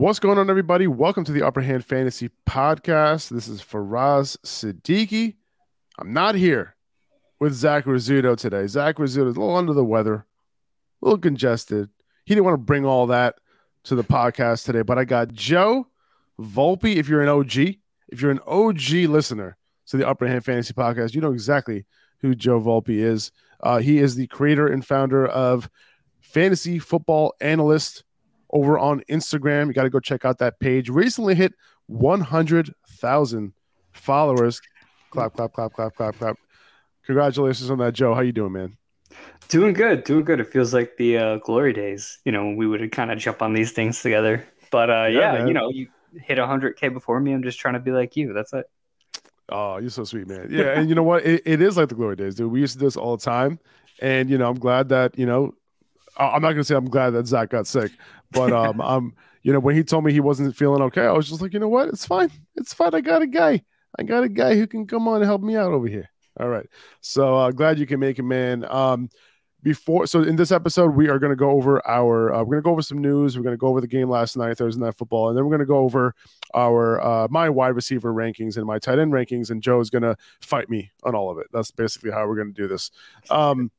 What's going on, everybody? Welcome to the Upper Hand Fantasy Podcast. This is Faraz Siddiqui. I'm not here with Zach Rizzuto today. Zach Rizzuto is a little under the weather, a little congested. He didn't want to bring all that to the podcast today, but I got Joe Volpe. If you're an OG, if you're an OG listener to the Upper Hand Fantasy Podcast, you know exactly who Joe Volpe is. Uh, he is the creator and founder of Fantasy Football Analyst over on Instagram. You got to go check out that page. Recently hit 100,000 followers. Clap, clap, clap, clap, clap, clap. Congratulations on that, Joe. How you doing, man? Doing good, doing good. It feels like the uh, glory days. You know, we would kind of jump on these things together. But uh, yeah, yeah you know, you hit 100k before me. I'm just trying to be like you. That's it. Oh, you're so sweet, man. Yeah, and you know what? It, it is like the glory days, dude. We used to do this all the time, and you know, I'm glad that you know. I'm not gonna say I'm glad that Zach got sick, but um, I'm you know when he told me he wasn't feeling okay, I was just like, you know what? It's fine. It's fine. I got a guy. I got a guy who can come on and help me out over here. All right. So uh, glad you can make it, man. Um, before, so in this episode, we are going to go over our, uh, we're going to go over some news. We're going to go over the game last night, Thursday Night Football, and then we're going to go over our uh, my wide receiver rankings and my tight end rankings. And Joe is going to fight me on all of it. That's basically how we're going to do this. Um,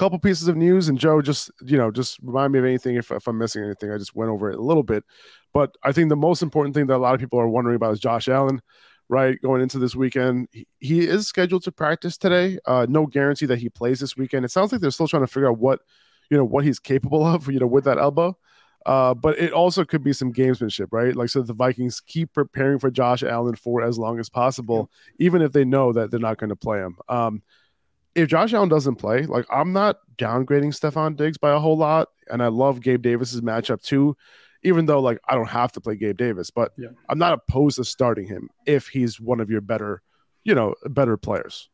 couple pieces of news and joe just you know just remind me of anything if, if i'm missing anything i just went over it a little bit but i think the most important thing that a lot of people are wondering about is josh allen right going into this weekend he, he is scheduled to practice today uh, no guarantee that he plays this weekend it sounds like they're still trying to figure out what you know what he's capable of you know with that elbow uh, but it also could be some gamesmanship, right? Like, so the Vikings keep preparing for Josh Allen for as long as possible, yeah. even if they know that they're not going to play him. Um, if Josh Allen doesn't play, like I'm not downgrading Stefon Diggs by a whole lot, and I love Gabe Davis's matchup too. Even though like I don't have to play Gabe Davis, but yeah. I'm not opposed to starting him if he's one of your better, you know, better players.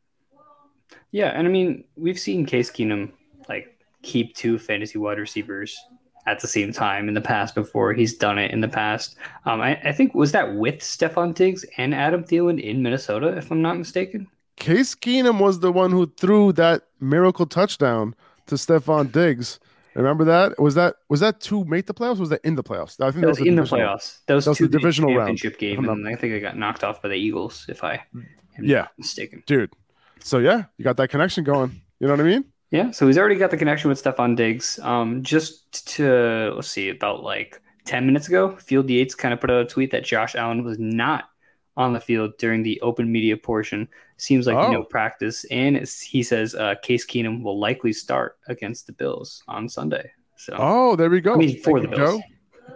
Yeah, and I mean we've seen Case Keenum like keep two fantasy wide receivers at the same time in the past before. He's done it in the past. Um, I, I think was that with Stefon Diggs and Adam Thielen in Minnesota, if I'm not mistaken. Case Keenum was the one who threw that miracle touchdown to Stefon Diggs. Remember that? Was that was that to make the playoffs? was that in the playoffs? I think that, was, was in the playoffs. That was, that was the divisional championship round. game, and I think I got knocked off by the Eagles. If I am yeah mistaken, dude. So yeah, you got that connection going. You know what I mean? Yeah. So he's already got the connection with Stefon Diggs. Um, just to let's see, about like ten minutes ago, Field Yates kind of put out a tweet that Josh Allen was not on the field during the open media portion. Seems like oh. no practice, and he says uh, Case Keenum will likely start against the Bills on Sunday. So, oh, there we go. I mean, for Thank the Bills. Joe.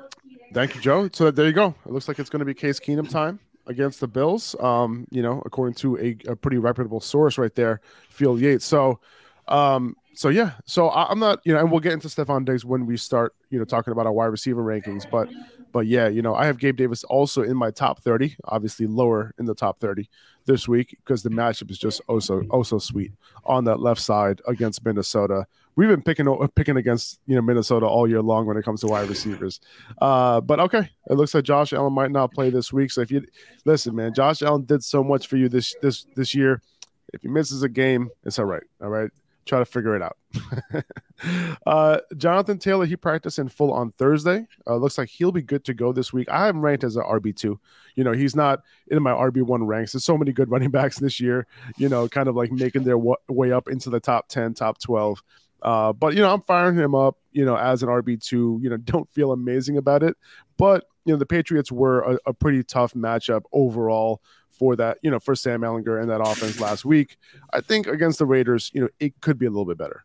Thank you, Joe. So there you go. It looks like it's going to be Case Keenum time against the Bills. Um, you know, according to a, a pretty reputable source right there, Field Yates. So, um, so yeah, so I, am not, you know, and we'll get into Stefon Diggs when we start, you know, talking about our wide receiver rankings. But, but yeah, you know, I have Gabe Davis also in my top 30, obviously lower in the top 30 this week because the matchup is just oh so oh so sweet on that left side against Minnesota. We've been picking picking against you know Minnesota all year long when it comes to wide receivers. Uh, but okay, it looks like Josh Allen might not play this week. So if you listen, man, Josh Allen did so much for you this this this year. If he misses a game, it's all right. All right try to figure it out. uh, Jonathan Taylor, he practiced in full on Thursday. Uh, looks like he'll be good to go this week. I am ranked as an RB2. You know, he's not in my RB1 ranks. There's so many good running backs this year, you know, kind of like making their w- way up into the top 10, top 12. Uh, but, you know, I'm firing him up, you know, as an RB2. You know, don't feel amazing about it. But, you know, the Patriots were a, a pretty tough matchup overall for that, you know, for Sam Ehlinger and that offense last week. I think against the Raiders, you know, it could be a little bit better.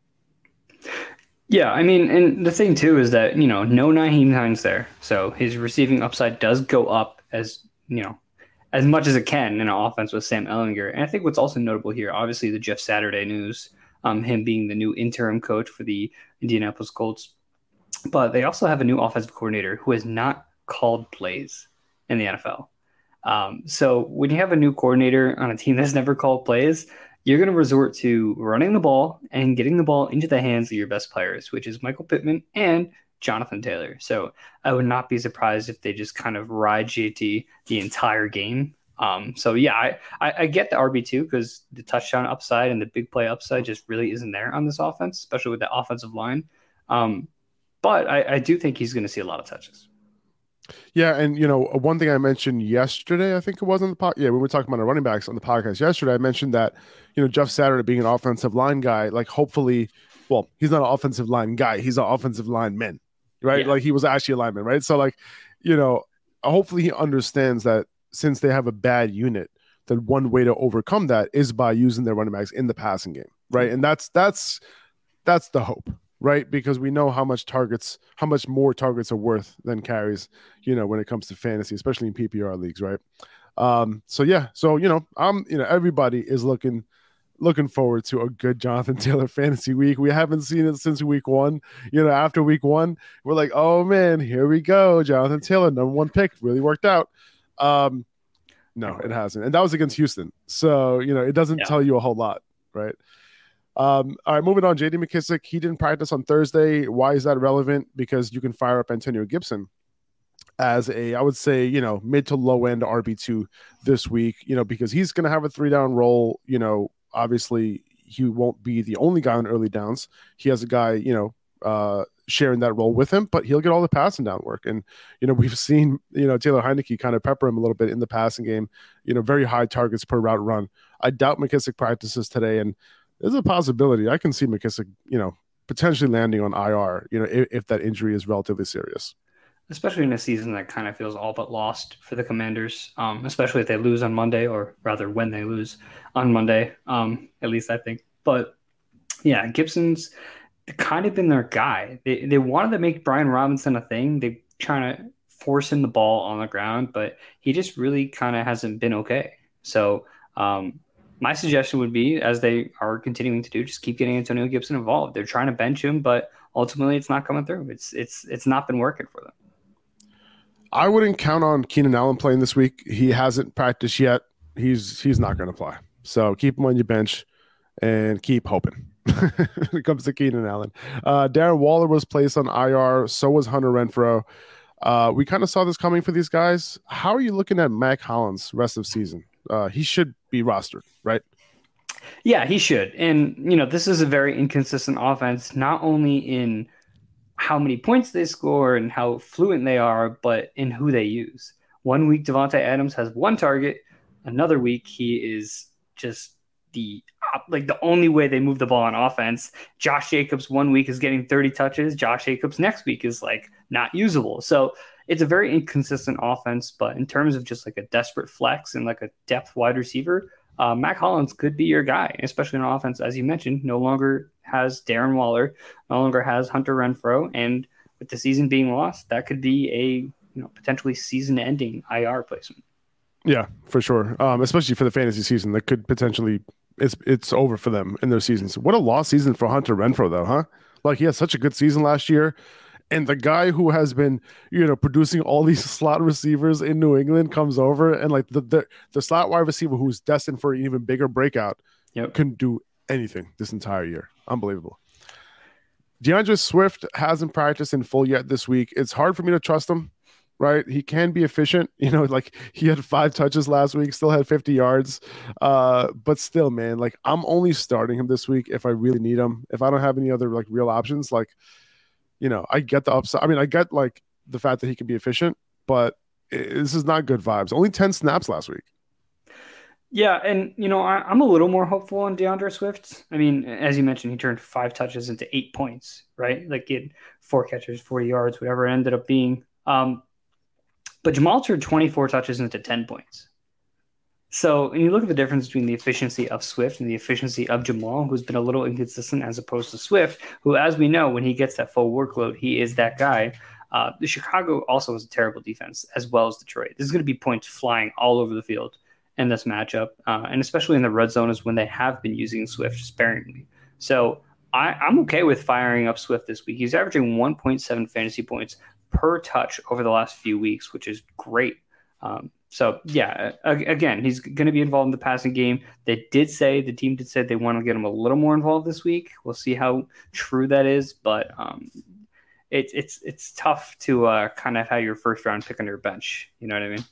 Yeah, I mean, and the thing too is that you know no Nyheim Hines there, so his receiving upside does go up as you know as much as it can in an offense with Sam Ehlinger. And I think what's also notable here, obviously, the Jeff Saturday news, um, him being the new interim coach for the Indianapolis Colts. But they also have a new offensive coordinator who has not called plays in the NFL. Um, so when you have a new coordinator on a team that's never called plays, you're going to resort to running the ball and getting the ball into the hands of your best players, which is Michael Pittman and Jonathan Taylor. So I would not be surprised if they just kind of ride JT the entire game. Um, so yeah, I, I, I get the RB two because the touchdown upside and the big play upside just really isn't there on this offense, especially with the offensive line. Um, but I, I do think he's going to see a lot of touches. Yeah, and you know, uh, one thing I mentioned yesterday, I think it was on the pod. Yeah, we were talking about our running backs on the podcast yesterday. I mentioned that you know Jeff Saturday being an offensive line guy, like hopefully, well, he's not an offensive line guy; he's an offensive line man right? Yeah. Like he was actually a lineman, right? So like, you know, hopefully he understands that since they have a bad unit, that one way to overcome that is by using their running backs in the passing game, right? And that's that's that's the hope, right? Because we know how much targets, how much more targets are worth than carries, you know, when it comes to fantasy, especially in PPR leagues, right? Um, so yeah, so you know, I'm you know, everybody is looking looking forward to a good Jonathan Taylor fantasy week. We haven't seen it since week one. You know, after week one, we're like, oh man, here we go. Jonathan Taylor, number one pick, really worked out. Um, no, it hasn't. And that was against Houston. So, you know, it doesn't yeah. tell you a whole lot, right? Um, all right, moving on. JD McKissic, he didn't practice on Thursday. Why is that relevant? Because you can fire up Antonio Gibson as a, I would say, you know, mid to low end RB2 this week, you know, because he's going to have a three down role, you know, obviously he won't be the only guy on early downs. He has a guy, you know, uh, sharing that role with him, but he'll get all the passing down work. And, you know, we've seen, you know, Taylor Heinicke kind of pepper him a little bit in the passing game, you know, very high targets per route run. I doubt McKissic practices today. And there's a possibility I can see McKissic, you know, potentially landing on IR, you know, if, if that injury is relatively serious especially in a season that kind of feels all but lost for the Commanders, um, especially if they lose on Monday, or rather when they lose on Monday, um, at least I think. But yeah, Gibson's kind of been their guy. They, they wanted to make Brian Robinson a thing. They trying to force him the ball on the ground, but he just really kind of hasn't been okay. So um, my suggestion would be, as they are continuing to do, just keep getting Antonio Gibson involved. They're trying to bench him, but ultimately it's not coming through. It's it's it's not been working for them. I wouldn't count on Keenan Allen playing this week. He hasn't practiced yet. He's he's not going to play. So keep him on your bench and keep hoping. when it comes to Keenan Allen, uh, Darren Waller was placed on IR. So was Hunter Renfrow. Uh, we kind of saw this coming for these guys. How are you looking at Mack Hollins rest of season? Uh, he should be rostered, right? Yeah, he should. And you know, this is a very inconsistent offense, not only in how many points they score and how fluent they are, but in who they use. One week, Davante Adams has one target. Another week, he is just the like the only way they move the ball on offense. Josh Jacobs one week is getting 30 touches. Josh Jacobs next week is like not usable. So it's a very inconsistent offense. But in terms of just like a desperate flex and like a depth wide receiver, uh, Mack Hollins could be your guy, especially in offense, as you mentioned, no longer has Darren Waller, no longer has Hunter Renfrow, and with the season being lost, that could be a you know potentially season-ending IR placement. Yeah, for sure. Um, especially for the fantasy season, that could potentially it's it's over for them in their seasons. What a lost season for Hunter Renfrow, though, huh? Like he had such a good season last year and the guy who has been you know producing all these slot receivers in New England comes over and like the the, the slot wide receiver who's destined for an even bigger breakout yep. couldn't do anything this entire year. Unbelievable. D'Andre Swift hasn't practiced in full yet this week. It's hard for me to trust him, right? He can be efficient. You know, like he had five touches last week, still had 50 yards. Uh, but still, man, like I'm only starting him this week if I really need him. If I don't have any other like real options, like you know, I get the upside. I mean, I get like the fact that he can be efficient, but this is not good vibes. Only 10 snaps last week. Yeah, and you know, I, am a little more hopeful on D'Andre Swift. I mean, as you mentioned, he turned five touches into eight points, right? Like he had four catches, 40 yards, whatever it ended up being. Um, but Jamal turned 24 touches into 10 points. So when you look at the difference between the efficiency of Swift and the efficiency of Jamal, who's been a little inconsistent as opposed to Swift, who, as we know, when he gets that full workload, he is that guy. Uh, the Chicago also has a terrible defense, as well as Detroit. There's going to be points flying all over the field in this matchup, uh, and especially in the red zone is when they have been using Swift sparingly. So I, I'm okay with firing up Swift this week. He's averaging 1.7 fantasy points per touch over the last few weeks, which is great. Um, so yeah, again, he's going to be involved in the passing game. They did say the team did say they want to get him a little more involved this week. We'll see how true that is, but um, it's it's it's tough to uh, kind of have your first round pick on your bench. You know what I mean?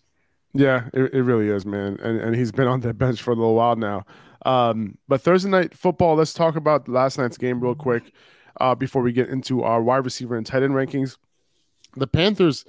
Yeah, it, it really is, man. And and he's been on that bench for a little while now. Um, but Thursday night football, let's talk about last night's game real quick uh, before we get into our wide receiver and tight end rankings. The Panthers,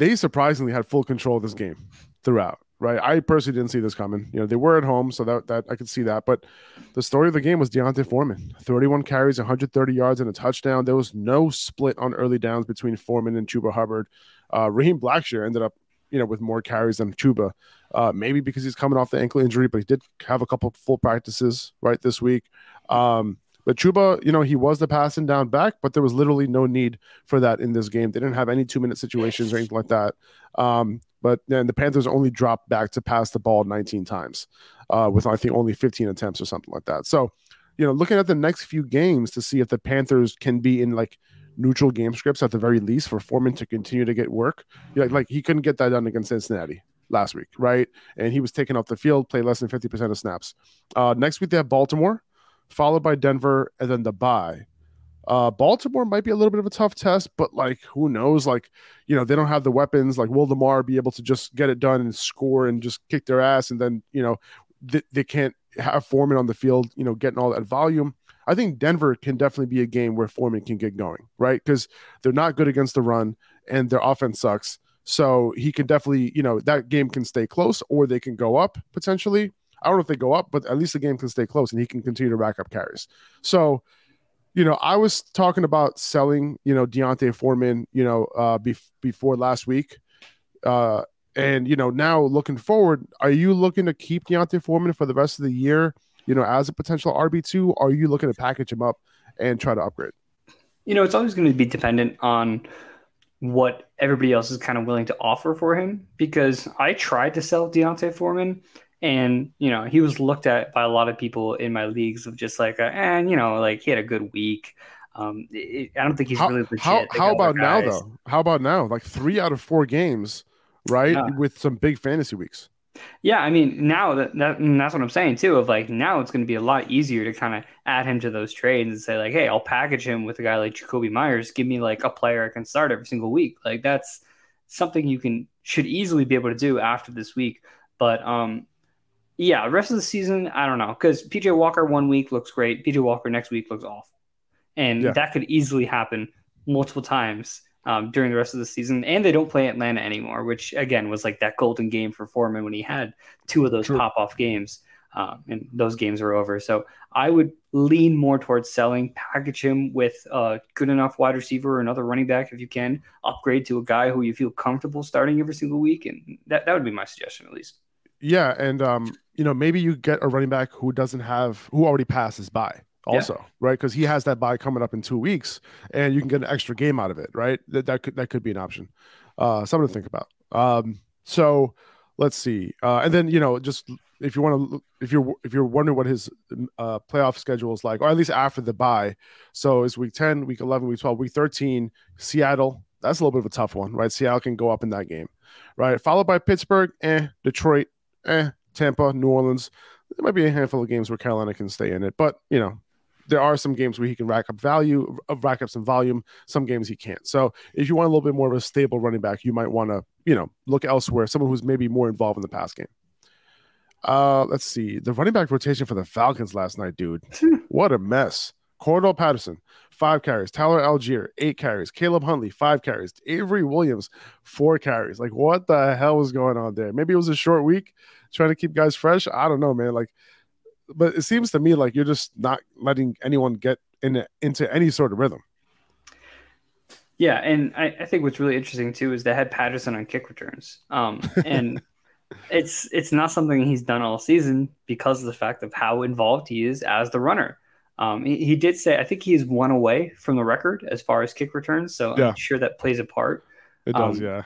they surprisingly had full control of this game throughout. Right, I personally didn't see this coming. You know, they were at home, so that that I could see that. But the story of the game was D'Onta Foreman, 31 carries, 130 yards, and a touchdown. There was no split on early downs between Foreman and Chuba Hubbard. Uh, Raheem Blackshear ended up you know, with more carries than Chuba. Uh, maybe because he's coming off the ankle injury, but he did have a couple full practices right this week. Um, but Chuba, you know, he was the passing down back, but there was literally no need for that in this game. They didn't have any two minute situations or anything like that. Um, but then the Panthers only dropped back to pass the ball 19 times, uh, with I think only 15 attempts or something like that. So, you know, looking at the next few games to see if the Panthers can be in like neutral game scripts at the very least for Foreman to continue to get work. Like, like he couldn't get that done against Cincinnati last week, right? And he was taken off the field, played less than 50% of snaps. Uh, next week, they have Baltimore, followed by Denver, and then the bye. Uh, Baltimore might be a little bit of a tough test, but like, who knows? Like, you know, they don't have the weapons. Like, will Lamar be able to just get it done and score and just kick their ass? And then, you know, they, they can't have Foreman on the field, you know, getting all that volume. I think Denver can definitely be a game where Foreman can get going, right? Because they're not good against the run and their offense sucks. So he can definitely, you know, that game can stay close or they can go up potentially. I don't know if they go up, but at least the game can stay close and he can continue to rack up carries. So, you know, I was talking about selling, you know, D'Onta Foreman, you know, uh, be- before last week. Uh, and, you know, now looking forward, are you looking to keep D'Onta Foreman for the rest of the year? you know, as a potential RB2? Are you looking to package him up and try to upgrade? You know, it's always going to be dependent on what everybody else is kind of willing to offer for him because I tried to sell D'Onta Foreman and, you know, he was looked at by a lot of people in my leagues of just like, and, you know, like he had a good week. Um, it, I don't think he's how, really legit. How, how about now, though? How about now? Like three out of four games, right? With some big fantasy weeks. Yeah, I mean, now that, that that's what I'm saying too. Of like now, it's going to be a lot easier to kind of add him to those trades and say like, hey, I'll package him with a guy like Jakobi Meyers. Give me like a player I can start every single week. Like that's something you can should easily be able to do after this week. But um, yeah, rest of the season, I don't know because PJ Walker one week looks great. PJ Walker next week looks awful, and yeah. that could easily happen multiple times um, during the rest of the season. And they don't play Atlanta anymore, which again was like that golden game for Foreman when he had two of those pop off games. Um, and those games are over. So I would lean more towards selling, package him with a good enough wide receiver or another running back if you can, upgrade to a guy who you feel comfortable starting every single week. And that, that would be my suggestion at least. Yeah. And, um, you know, maybe you get a running back who doesn't have, who already passes by also, yeah. right? Because he has that bye coming up in two weeks, and you can get an extra game out of it, right? That that could that could be an option. Uh, something to think about. Um, so let's see, uh, and then you know, just if you want to, if you're if you're wondering what his uh, playoff schedule is like, or at least after the bye, so it's week ten, week eleven, week twelve, week thirteen, Seattle. That's a little bit of a tough one, right? Seattle can go up in that game, right? Followed by Pittsburgh, eh, Detroit, eh, Tampa, New Orleans. There might be a handful of games where Carolina can stay in it, but you know, there are some games where he can rack up value, uh, rack up some volume. Some games he can't. So if you want a little bit more of a stable running back, you might want to, you know, look elsewhere. Someone who's maybe more involved in the pass game. Uh, let's see the running back rotation for the Falcons last night, dude. what a mess. Cordarrelle Patterson, five carries. Tyler Allgeier, eight carries. Caleb Huntley, five carries. Avery Williams, four carries. Like, what the hell was going on there? Maybe it was a short week, trying to keep guys fresh. I don't know, man. Like, but it seems to me like you're just not letting anyone get in into any sort of rhythm. Yeah, and I, I, think what's really interesting too is they had Patterson on kick returns. Um, and it's it's not something he's done all season because of the fact of how involved he is as the runner. Um, he, he, did say I think he is one away from the record as far as kick returns, so yeah. I'm sure that plays a part. It does, um, yeah.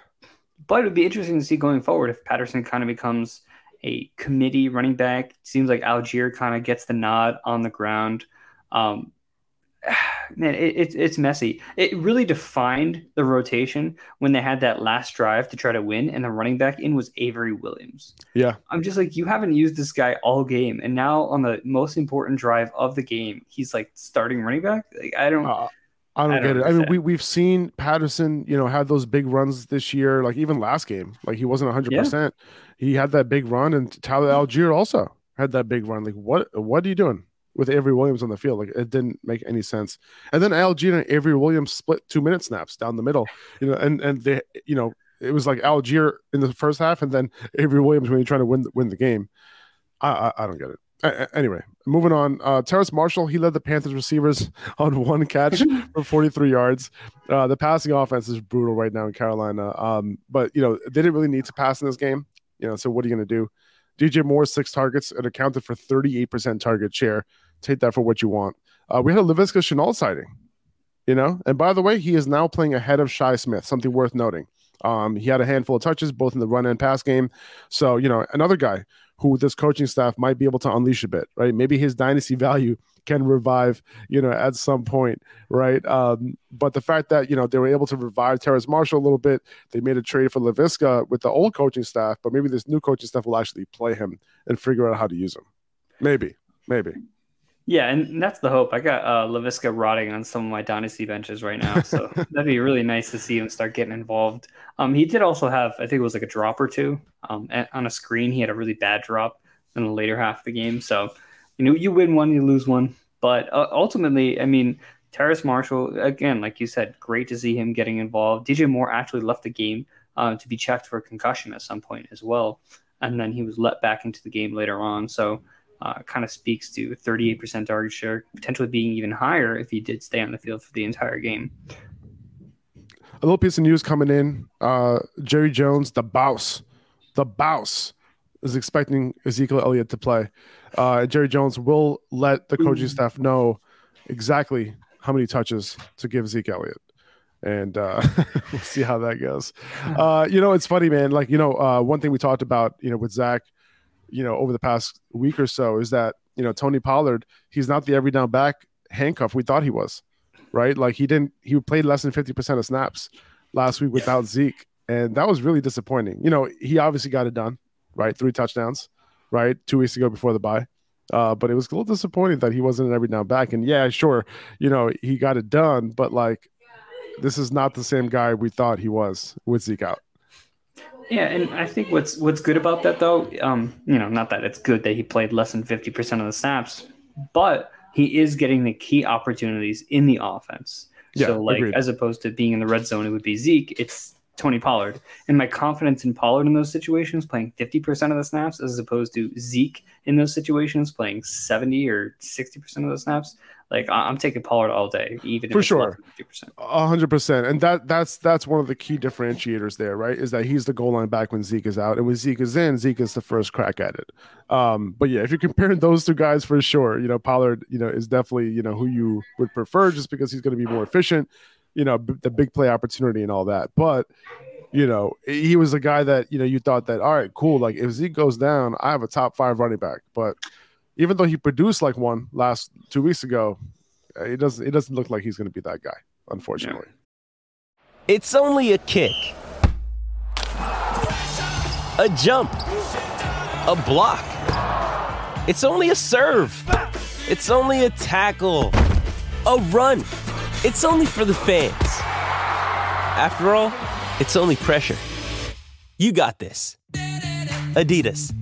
But it would be interesting to see going forward if Patterson kind of becomes a committee running back. It seems like Allgeier kind of gets the nod on the ground. Um, man, it, it, it's messy. It really defined the rotation when they had that last drive to try to win, and the running back in was Avery Williams. Yeah. I'm just like, you haven't used this guy all game. And now on the most important drive of the game, he's like starting running back. Like, I don't. Uh, I don't, I don't get it. I mean, we we've seen Patterson, you know, had those big runs this year, like even last game. Like he wasn't 100. Yeah. percent He had that big run, and Tyler Allgeier also had that big run. Like, what what are you doing? with Avery Williams on the field. Like it didn't make any sense. And then Allgeier and Avery Williams split two minute snaps down the middle. You know, and and they you know it was like Allgeier in the first half, and then Avery Williams when you're trying to win win the game. I I, I don't get it. Anyway, moving on. Uh, Terrace Marshall, he led the Panthers receivers on one catch for 43 yards. Uh, the passing offense is brutal right now in Carolina. Um, but you know they didn't really need to pass in this game. You know, so what are you going to do? DJ Moore six targets and accounted for 38% target share take that for what you want. Uh, we had a Laviska Shenault sighting, you know, and by the way, he is now playing ahead of Shi Smith, something worth noting. Um, he had a handful of touches both in the run and pass game. So, you know, another guy who this coaching staff might be able to unleash a bit, right? Maybe his dynasty value can revive, you know, at some point, right? Um, but the fact that, you know, they were able to revive Terrace Marshall a little bit, they made a trade for Laviska with the old coaching staff, but maybe this new coaching staff will actually play him and figure out how to use him. Maybe, maybe. Yeah, and that's the hope. I got uh, Laviska rotting on some of my dynasty benches right now, so that'd be really nice to see him start getting involved. Um, he did also have, I think it was like a drop or two. Um, on a screen, he had a really bad drop in the later half of the game. So, you know, you win one, you lose one, but uh, ultimately, I mean, Terrace Marshall, again, like you said, great to see him getting involved. DJ Moore actually left the game uh, to be checked for concussion at some point as well, and then he was let back into the game later on. So uh, kind of speaks to 38% target share, potentially being even higher if he did stay on the field for the entire game. A little piece of news coming in: uh, Jerry Jones, the boss, the boss, is expecting Ezekiel Elliott to play. Uh, Jerry Jones will let the coaching staff know exactly how many touches to give Zeke Elliott and uh, we'll see how that goes. Uh, you know, it's funny, man. Like, you know, uh, one thing we talked about, you know, with Zach you know, over the past week or so is that, you know, Tony Pollard, he's not the every down back handcuff we thought he was, right? Like he didn't, he played less than 50% of snaps last week without Zeke. And that was really disappointing. You know, he obviously got it done, right? Three touchdowns, right? Two weeks ago before the bye. Uh, but it was a little disappointing that he wasn't an every down back. And yeah, sure, you know, he got it done, but like, this is not the same guy we thought he was with Zeke out. Yeah, and I think what's what's good about that though, um, you know, not that it's good that he played less than fifty percent of the snaps, but he is getting the key opportunities in the offense. Yeah, so like agreed. as opposed to being in the red zone, it would be Zeke. It's Tony Pollard. And my confidence in Pollard in those situations playing 50% of the snaps as opposed to Zeke in those situations playing 70 or 60% of the snaps like I'm taking Pollard all day, even for sure, hundred percent. And that that's that's one of the key differentiators there, right? Is that he's the goal line back when Zeke is out, and when Zeke is in, Zeke is the first crack at it. Um, but yeah, if you're comparing those two guys, for sure, you know Pollard, you know, is definitely you know who you would prefer, just because he's going to be more efficient, you know, b- the big play opportunity and all that. But you know, he was a guy that you know you thought that all right, cool. Like if Zeke goes down, I have a top five running back, but even though he produced like one last two weeks ago, uh, it doesn't it doesn't look like he's going to be that guy, unfortunately. It's only a kick, a jump, a block. It's only a serve. It's only a tackle, a run. It's only for the fans. After all, it's only pressure. You got this. Adidas.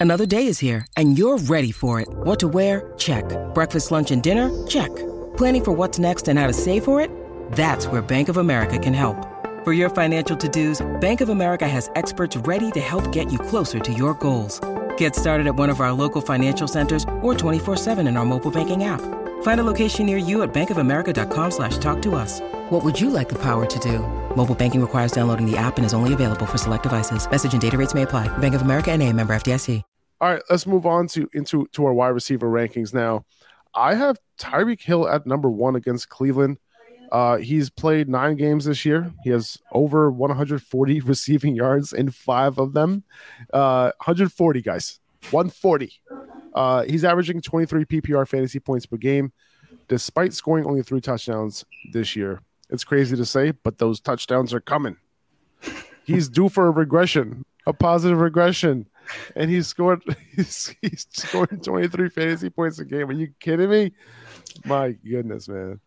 Another day is here, and you're ready for it. What to wear? Check. Breakfast, lunch, and dinner? Check. Planning for what's next and how to save for it? That's where Bank of America can help. For your financial to-dos, Bank of America has experts ready to help get you closer to your goals. Get started at one of our local financial centers or 24-7 in our mobile banking app. Find a location near you at bankofamerica.com slash talk to us. What would you like the power to do? Mobile banking requires downloading the app and is only available for select devices. Message and data rates may apply. Bank of America and a member FDIC. All right, let's move on to into to our wide receiver rankings now. I have Tyreek Hill at number one against Cleveland. Uh, he's played nine games this year. He has over 140 receiving yards in five of them. Uh, 140 guys, 140. Uh, he's averaging 23 PPR fantasy points per game, despite scoring only three touchdowns this year. It's crazy to say, but those touchdowns are coming. He's due for a regression, a positive regression, and he's scored. He's, he's scoring 23 fantasy points a game. Are you kidding me? My goodness, man.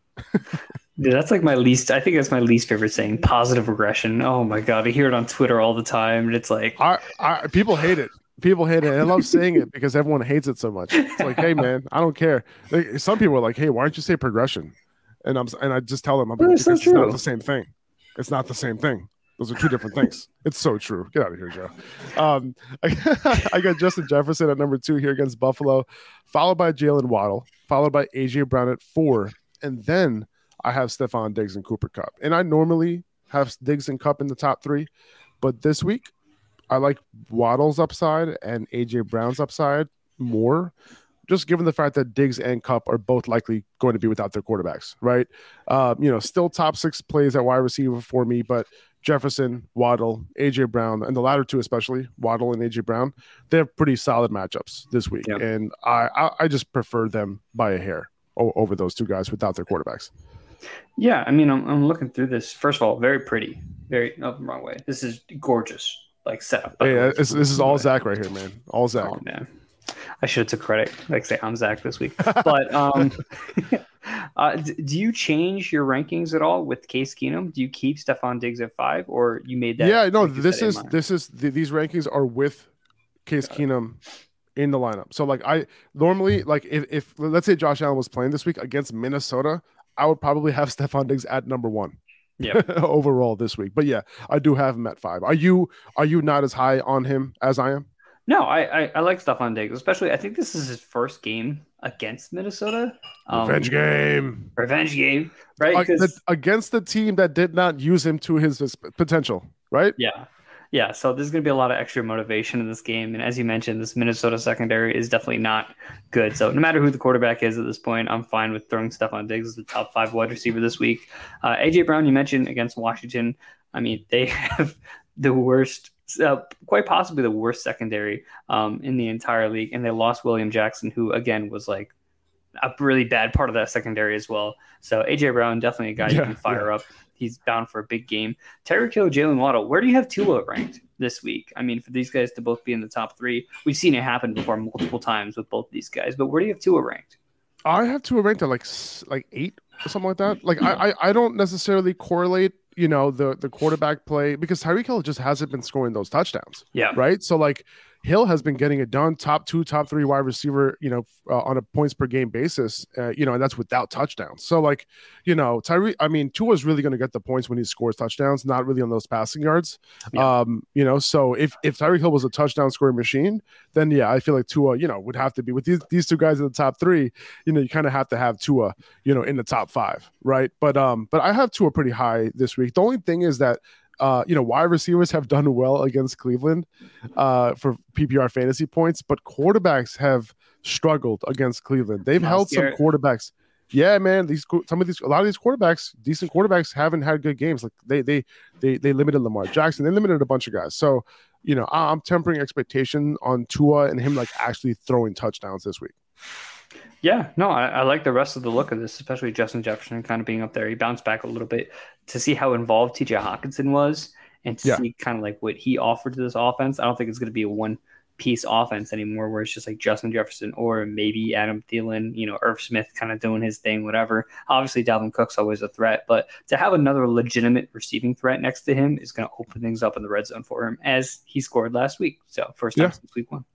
Dude, that's like my least. I think that's my least favorite saying. Positive regression. Oh my god, I hear it on Twitter all the time, and it's like I, I people hate it. People hate it. I love saying it because everyone hates it so much. It's like, hey man, I don't care. Like, some people are like, hey, why don't you say progression? And I'm and I just tell them, I'm like, It's it's not the same thing. It's not the same thing. Those are two different things. It's so true. Get out of here, Joe. Um, I, I got Justin Jefferson at number two here against Buffalo, followed by Jalen Waddle, followed by AJ Brown at four, and then I have Stefon Diggs and Cooper Kupp. And I normally have Diggs and Kupp in the top three, but this week I like Waddle's upside and AJ Brown's upside more, just given the fact that Diggs and Kupp are both likely going to be without their quarterbacks, right? Um, you know, still top six plays at wide receiver for me, but Jefferson, Waddle, AJ Brown, and the latter two especially, Waddle and AJ Brown, they have pretty solid matchups this week, Yep. and I, I I just prefer them by a hair over those two guys without their quarterbacks. Yeah, I mean, I'm, I'm looking through this. First of all, very pretty. Very, no, wrong way. This is gorgeous, like setup. Hey, uh, this, this is all Zach right here, man. All Zach. Oh man, I should have took credit. Like say I'm Zach this week. But um, uh, d- do you change your rankings at all with Case Keenum? Do you keep Stefon Diggs at five, or you made that? yeah, no, this is this is th- these rankings are with Case Keenum in the lineup. So like I normally like if, if let's say Josh Allen was playing this week against Minnesota, I would probably have Stefon Diggs at number one. Yeah. overall this week. But yeah, I do have him at five. Are you are you not as high on him as I am? No, I, I I like Stephon Diggs, especially. I think this is his first game against Minnesota. Um, Revenge game. Revenge game, right? Like, 'Cause- the- against the team that did not use him to his potential, right? Yeah. Yeah. So there's going to be a lot of extra motivation in this game. And as you mentioned, this Minnesota secondary is definitely not good. So no matter who the quarterback is at this point, I'm fine with throwing stuff on Diggs as the top five wide receiver this week. Uh, AJ Brown, you mentioned against Washington. I mean, they have the worst, uh, quite possibly the worst secondary um, in the entire league. And they lost William Jackson, who again was like a really bad part of that secondary as well. So AJ Brown, definitely a guy you can fire up. He's bound for a big game. Tyreek Hill, Jalen Waddle. Where do you have Tua ranked this week? I mean, for these guys to both be in the top three, we've seen it happen before multiple times with both these guys. But where do you have Tua ranked? I have Tua ranked at like like eight or something like that. Like I, I I don't necessarily correlate, you know, the the quarterback play because Tyreek Hill just hasn't been scoring those touchdowns, Yeah, right? So like Hill has been getting it done, top two, top three wide receiver, you know, uh, on a points per game basis, uh, you know, and that's without touchdowns. So like, you know, Tyree, I mean, Tua is really going to get the points when he scores touchdowns, not really on those passing yards. Yeah. Um, you know, so if if Tyreek Hill was a touchdown scoring machine, then yeah, I feel like Tua, you know, would have to be with these these two guys in the top three. You know, you kind of have to have Tua, you know, in the top five, right? But um, but I have Tua pretty high this week. The only thing is that. Uh, you know, wide receivers have done well against Cleveland uh, for PPR fantasy points, but quarterbacks have struggled against Cleveland. They've Miles held some quarterbacks. Yeah, man. These some of these, a lot of these quarterbacks, decent quarterbacks, haven't had good games. Like they they they they limited Lamar Jackson. They limited a bunch of guys. So you know, I'm tempering expectation on Tua and him like actually throwing touchdowns this week. Yeah, no, I, I like the rest of the look of this, especially Justin Jefferson kind of being up there. He bounced back a little bit to see how involved TJ Hockenson was and to Yeah. see kind of like what he offered to this offense. I don't think it's going to be a one piece offense anymore where it's just like Justin Jefferson or maybe Adam Thielen, you know, Irv Smith kind of doing his thing, whatever. Obviously, Dalvin Cook's always a threat, but to have another legitimate receiving threat next to him is going to open things up in the red zone for him as he scored last week. So, first time Yeah. since week one.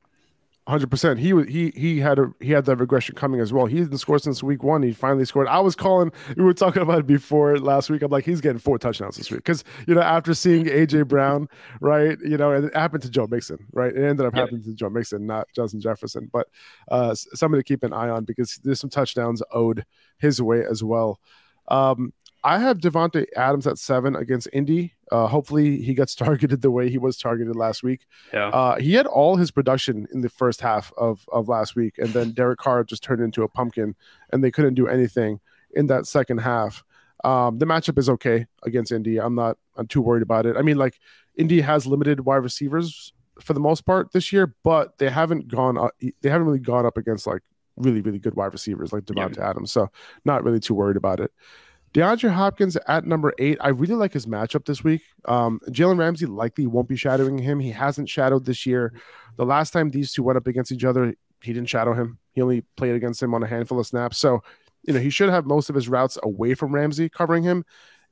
Hundred percent. He was he he had a he had that regression coming as well. He didn't score since week one. He finally scored. I was calling. We were talking about it before last week. I'm like, he's getting four touchdowns this week because you know after seeing AJ Brown, right? You know, and it happened to Joe Mixon, right? It ended up Yeah. happening to Joe Mixon, not Justin Jefferson. But uh, s- somebody to keep an eye on because there's some touchdowns owed his way as well. Um, I have Davante Adams at seven against Indy. Uh, hopefully, he gets targeted the way he was targeted last week. Yeah. Uh, he had all his production in the first half of, of last week, and then Derek Carr just turned into a pumpkin, and they couldn't do anything in that second half. Um, the matchup is okay against Indy. I'm not I'm too worried about it. I mean, like Indy has limited wide receivers for the most part this year, but they haven't gone up, they haven't really gone up against like really really good wide receivers like Davante yeah. Adams. So not really too worried about it. DeAndre Hopkins at number eight. I really like his matchup this week. Um, Jalen Ramsey likely won't be shadowing him. He hasn't shadowed this year. The last time these two went up against each other, he didn't shadow him. He only played against him on a handful of snaps. So, you know, he should have most of his routes away from Ramsey covering him.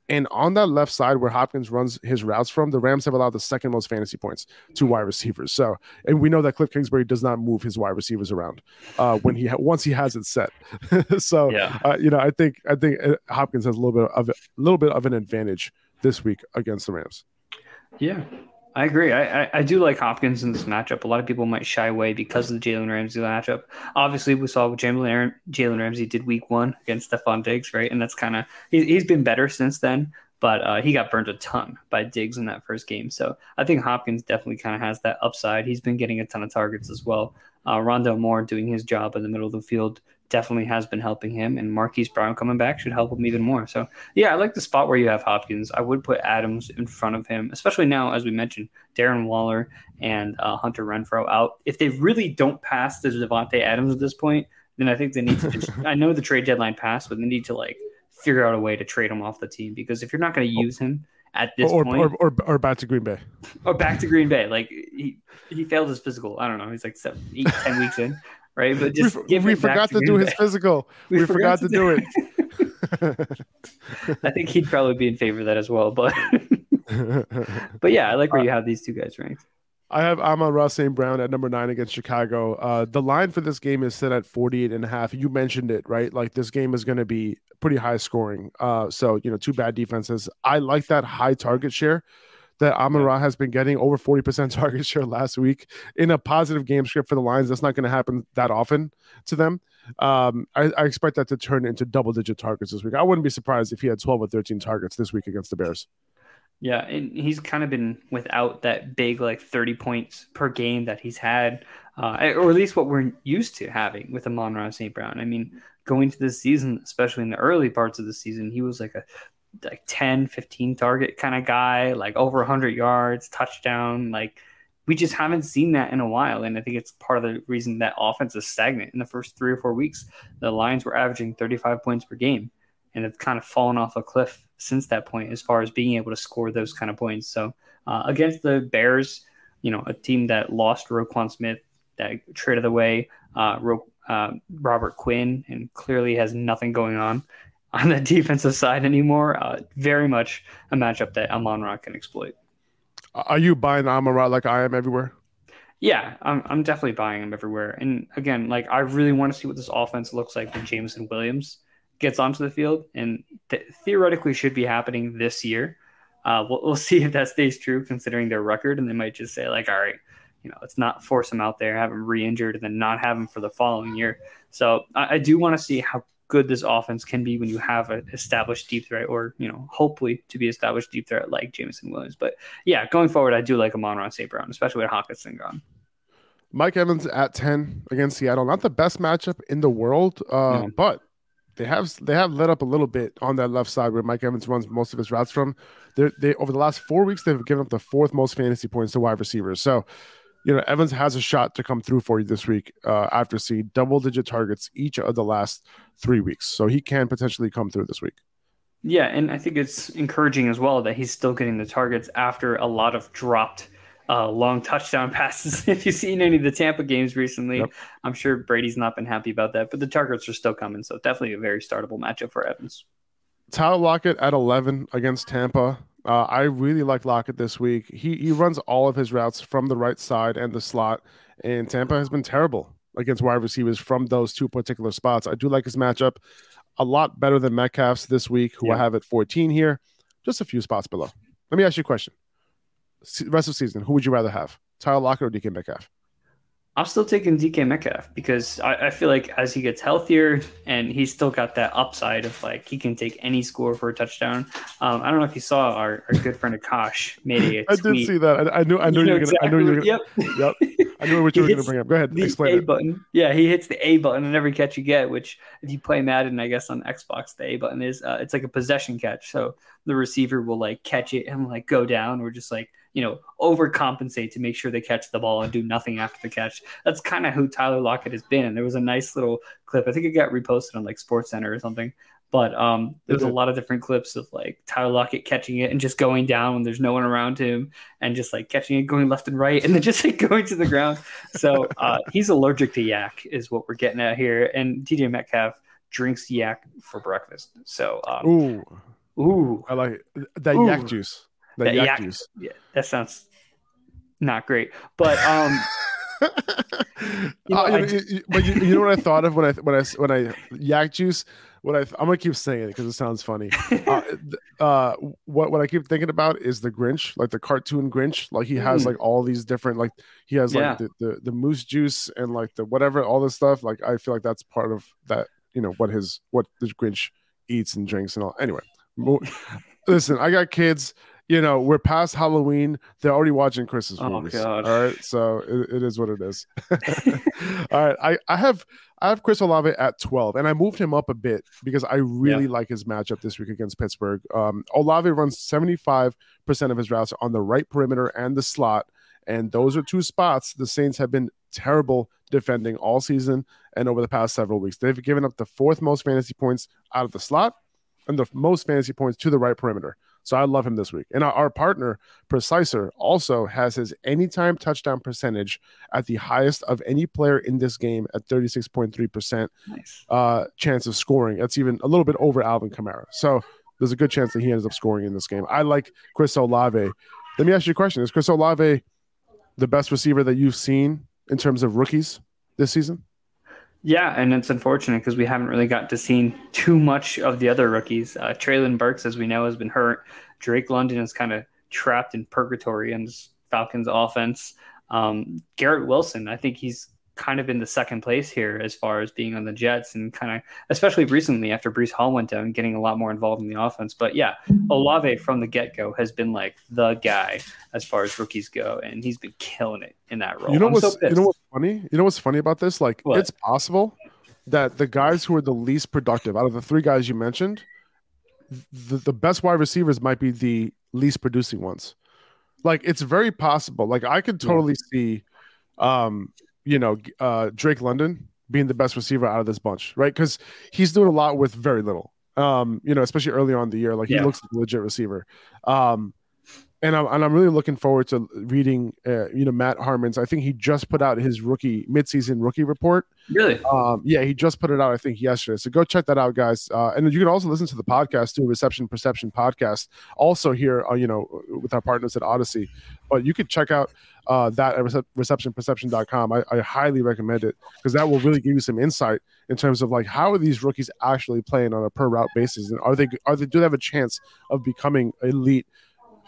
And on that left side where Hopkins runs his routes from, the Rams have allowed the second most fantasy points to wide receivers. So, and we know that Cliff Kingsbury does not move his wide receivers around uh, when he ha- once he has it set. so, yeah. uh, you know, I think I think uh, Hopkins has a little bit of a little bit of an advantage this week against the Rams. Yeah, I agree. I, I, I, do like Hopkins in this matchup. A lot of people might shy away because of the Jalen Ramsey matchup. Obviously, we saw what Jalen, Jalen Ramsey did week one against Stefon Diggs, right? And that's kind of he, he's been better since then, but uh, he got burned a ton by Diggs in that first game. So I think Hopkins definitely kind of has that upside. He's been getting a ton of targets as well. Uh, Rondale Moore doing his job in the middle of the field definitely has been helping him, and Marquise Brown coming back should help him even more. So, yeah, I like the spot where you have Hopkins. I would put Adams in front of him, especially now, as we mentioned, Darren Waller and uh, Hunter Renfrow out. If they really don't pass the Davante Adams at this point, then I think they need to just. I know the trade deadline passed, but they need to like figure out a way to trade him off the team because if you're not going to use him at this or, point, or, or, or back to Green Bay, or back to Green Bay, like he he failed his physical. I don't know. He's like seven, eight, ten weeks in right? But just we, we forgot to, to do his physical. We, we forgot, forgot, to do it. I think he'd probably be in favor of that as well. But but yeah, I like where you have these two guys ranked. I have Amon-Ra St. Brown at number nine against Chicago. Uh, the line for this game is set at 48 and a half. You mentioned it, right? Like this game is going to be pretty high scoring. Uh, so, you know, two bad defenses. I like that high target share that Amon Ra has been getting over 40% target share last week in a positive game script for the Lions. That's not going to happen that often to them. Um, I, I, expect that to turn into double digit targets this week. I wouldn't be surprised if he had 12 or 13 targets this week against the Bears. Yeah, and he's kind of been without that big like 30 points per game that he's had, uh, or at least what we're used to having with Amon-Ra St. Brown. I mean, going to this season, especially in the early parts of the season, he was like a like 10, 15 target kind of guy, like over 100 yards, touchdown. Like we just haven't seen that in a while. And I think it's part of the reason that offense is stagnant in the first three or four weeks. The Lions were averaging 35 points per game and have kind of fallen off a cliff since that point as far as being able to score those kind of points. So uh, against the Bears, you know, a team that lost Roquan Smith, that traded away uh, Ro- uh, Robert Quinn, and clearly has nothing going on on the defensive side anymore. Uh, very much a matchup that Amon Ra can exploit. Are you buying Amon Ra like I am everywhere? Yeah, I'm, I'm definitely buying him everywhere. And again, like I really want to see what this offense looks like when Jameson Williams gets onto the field, and th- theoretically should be happening this year. Uh, we'll, we'll see if that stays true considering their record, and they might just say like, all right, you know, let's not force him out there, have him re-injured, and then not have him for the following year. So I, I do want to see how good this offense can be when you have an established deep threat or, you know, hopefully to be established deep threat like Jameson Williams. But yeah, going forward, I do like Amon-Ra St. Brown, especially with Hockenson gone. Mike Evans at 10 against Seattle. Not the best matchup in the world, uh, but they have they have let up a little bit on that left side where Mike Evans runs most of his routes from. They're, they over the last four weeks they've given up the fourth most fantasy points to wide receivers. So you know, Evans has a shot to come through for you this week uh, after seeing double digit targets each of the last three weeks. So he can potentially come through this week. Yeah, and I think it's encouraging as well that he's still getting the targets after a lot of dropped uh, long touchdown passes. if you've seen any of the Tampa games recently, yep. I'm sure Brady's not been happy about that, but the targets are still coming. So definitely a very startable matchup for Evans. Tyler Lockett at 11 against Tampa. Uh, I really like Lockett this week. He he runs all of his routes from the right side and the slot, and Tampa has been terrible against wide receivers from those two particular spots. I do like his matchup a lot better than Metcalf's this week, who yeah. I have at 14 here, just a few spots below. Let me ask you a question. Rest of season, who would you rather have, Tyler Lockett or DK Metcalf? I'm still taking DK Metcalf because I, I, feel like as he gets healthier and he's still got that upside of like he can take any score for a touchdown. Um, I don't know if you saw our, our good friend Akash made a I did see that. I, I knew I knew you, know you were exactly, gonna. I knew you were gonna. Yep. yep. I knew what you were gonna bring up. Go ahead. Explain A it. button. Yeah, he hits the A button on every catch you get. Which if you play Madden, I guess on Xbox, the A button is uh, it's like a possession catch. So the receiver will like catch it and like go down or just like you know, overcompensate to make sure they catch the ball and do nothing after the catch. That's kind of who Tyler Lockett has been. And there was a nice little clip. I think it got reposted on like Sports Center or something. But um, there's a lot of different clips of like Tyler Lockett catching it and just going down when there's no one around him, and just like catching it, going left and right, and then just like going to the ground. So uh, he's allergic to yak, is what we're getting at here. And DK Metcalf drinks yak for breakfast. So um, ooh, ooh, I like it. that ooh. yak juice. That, that yak, yak, juice. Yeah, that sounds not great. But um you know, uh, I, you, but you, you, know what I thought of when I when I when I yak juice. What I I'm gonna keep saying it because it sounds funny. uh, uh, what what I keep thinking about is the Grinch, like the cartoon Grinch. Like he has mm. like all these different like he has like yeah. the, the the moose juice and like the whatever all this stuff. Like I feel like that's part of that. You know what his what the Grinch eats and drinks and all. Anyway, listen, I got kids you know, we're past Halloween. They're already watching Christmas oh, movies. God. All right, so it, it is what it is. all right, I, I have I have Chris Olave at twelve, and I moved him up a bit because I really yeah. like his matchup this week against Pittsburgh. Um, Olave runs seventy five percent of his routes on the right perimeter and the slot, and those are two spots the Saints have been terrible defending all season and over the past several weeks. They've given up the fourth most fantasy points out of the slot and the most fantasy points to the right perimeter. So I love him this week. And our, partner, Preciser, also has his anytime touchdown percentage at the highest of any player in this game at 36.3% nice. uh, chance of scoring. That's even a little bit over Alvin Kamara. So there's a good chance that he ends up scoring in this game. I like Chris Olave. Let me ask you a question. Is Chris Olave the best receiver that you've seen in terms of rookies this season? Yeah, and it's unfortunate because we haven't really got to see too much of the other rookies. Uh, Treylon Burks, as we know, has been hurt. Drake London is kind of trapped in purgatory in this Falcons offense. Um, Garrett Wilson, I think he's kind of in the second place here as far as being on the Jets and kind of, especially recently after Breece Hall went down, getting a lot more involved in the offense. But yeah, Olave from the get go has been like the guy as far as rookies go, and he's been killing it in that role. You know I'm what's so you know what's funny? You know what's funny about this? Like what? it's possible that the guys who are the least productive out of the three guys you mentioned, the, the best wide receivers might be the least producing ones. Like it's very possible. Like I could totally yeah. see um you know, uh, Drake London being the best receiver out of this bunch, right? Because he's doing a lot with very little. Um, you know, especially early on in the year, like he looks like a legit receiver. Um, and I'm and I'm really looking forward to reading, uh, you know, Matt Harmon's. I think he just put out his rookie midseason rookie report. Really? Um, yeah, he just put it out. I think yesterday. So go check that out, guys. Uh, and you can also listen to the podcast too, Reception Perception podcast. Also here, uh, you know, with our partners at Odyssey. But you could check out uh, that at rece- receptionperception.com. I, I highly recommend it because that will really give you some insight in terms of like how are these rookies actually playing on a per route basis, and are they are they do they have a chance of becoming elite?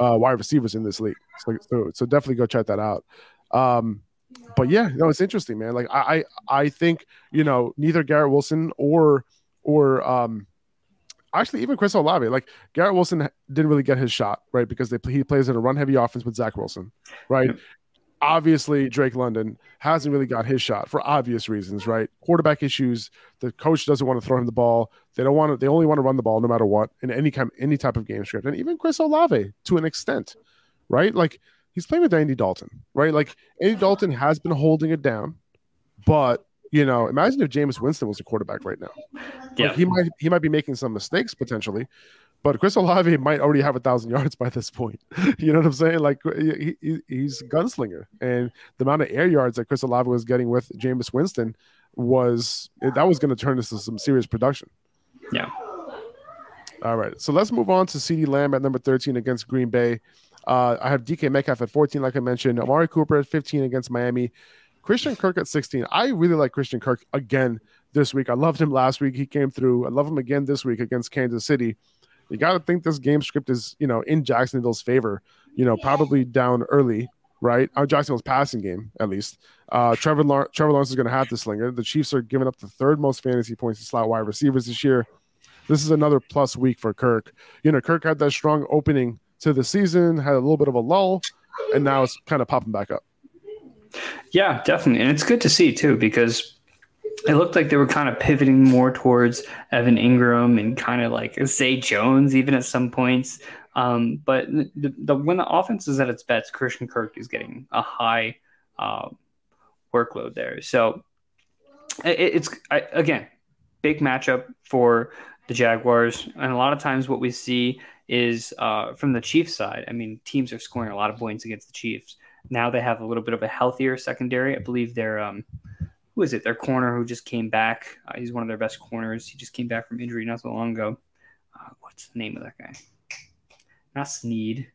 Uh, wide receivers in this league. So, so, so definitely go check that out. Um, but yeah, no, it's interesting, man. Like I, I, I think you know neither Garrett Wilson or or um, actually even Chris Olave. Like Garrett Wilson didn't really get his shot right because they he plays in a run heavy offense with Zach Wilson, right? Obviously Drake London hasn't really got his shot for obvious reasons, right? Quarterback issues. The coach doesn't want to throw him the ball. They don't want to. They only want to run the ball no matter what in any kind, any type of game script. And even Chris Olave to an extent, right? Like he's playing with Andy Dalton, right? Like Andy Dalton has been holding it down, but you know, imagine if Jameis Winston was a quarterback right now. Yeah, like, he might he might be making some mistakes potentially, but Chris Olave might already have a thousand yards by this point. you know what I'm saying? Like he, he, he's a gunslinger, and the amount of air yards that Chris Olave was getting with Jameis Winston was that was going to turn this into some serious production. Yeah. All right, so let's move on to CeeDee Lamb at number 13 against Green Bay. Uh, I have DK Metcalf at 14, like I mentioned. Amari Cooper at 15 against Miami. Christian Kirk at 16. I really like Christian Kirk again this week. I loved him last week. He came through. I love him again this week against Kansas City you got to think this game script is, you know, in Jacksonville's favor, you know, probably down early, right? Uh, Jacksonville's passing game, at least. Uh, Trevor, Lawrence, Trevor Lawrence is going to have to slinger. The Chiefs are giving up the third most fantasy points to slot wide receivers this year. This is another plus week for Kirk. You know, Kirk had that strong opening to the season, had a little bit of a lull, and now it's kind of popping back up. Yeah, definitely. And it's good to see, too, because it looked like they were kind of pivoting more towards Evan Engram and kind of like Zay Jones, even at some points. Um, but the, the, when the offense is at its best, Christian Kirk is getting a high uh, workload there. So it, it's I, again big matchup for the Jaguars, and a lot of times what we see is uh, from the Chiefs side. I mean, teams are scoring a lot of points against the Chiefs. Now they have a little bit of a healthier secondary. I believe they're um, who is it? Their corner who just came back. Uh, he's one of their best corners. He just came back from injury not so long ago. Uh, what's the name of that guy? Not Sneed.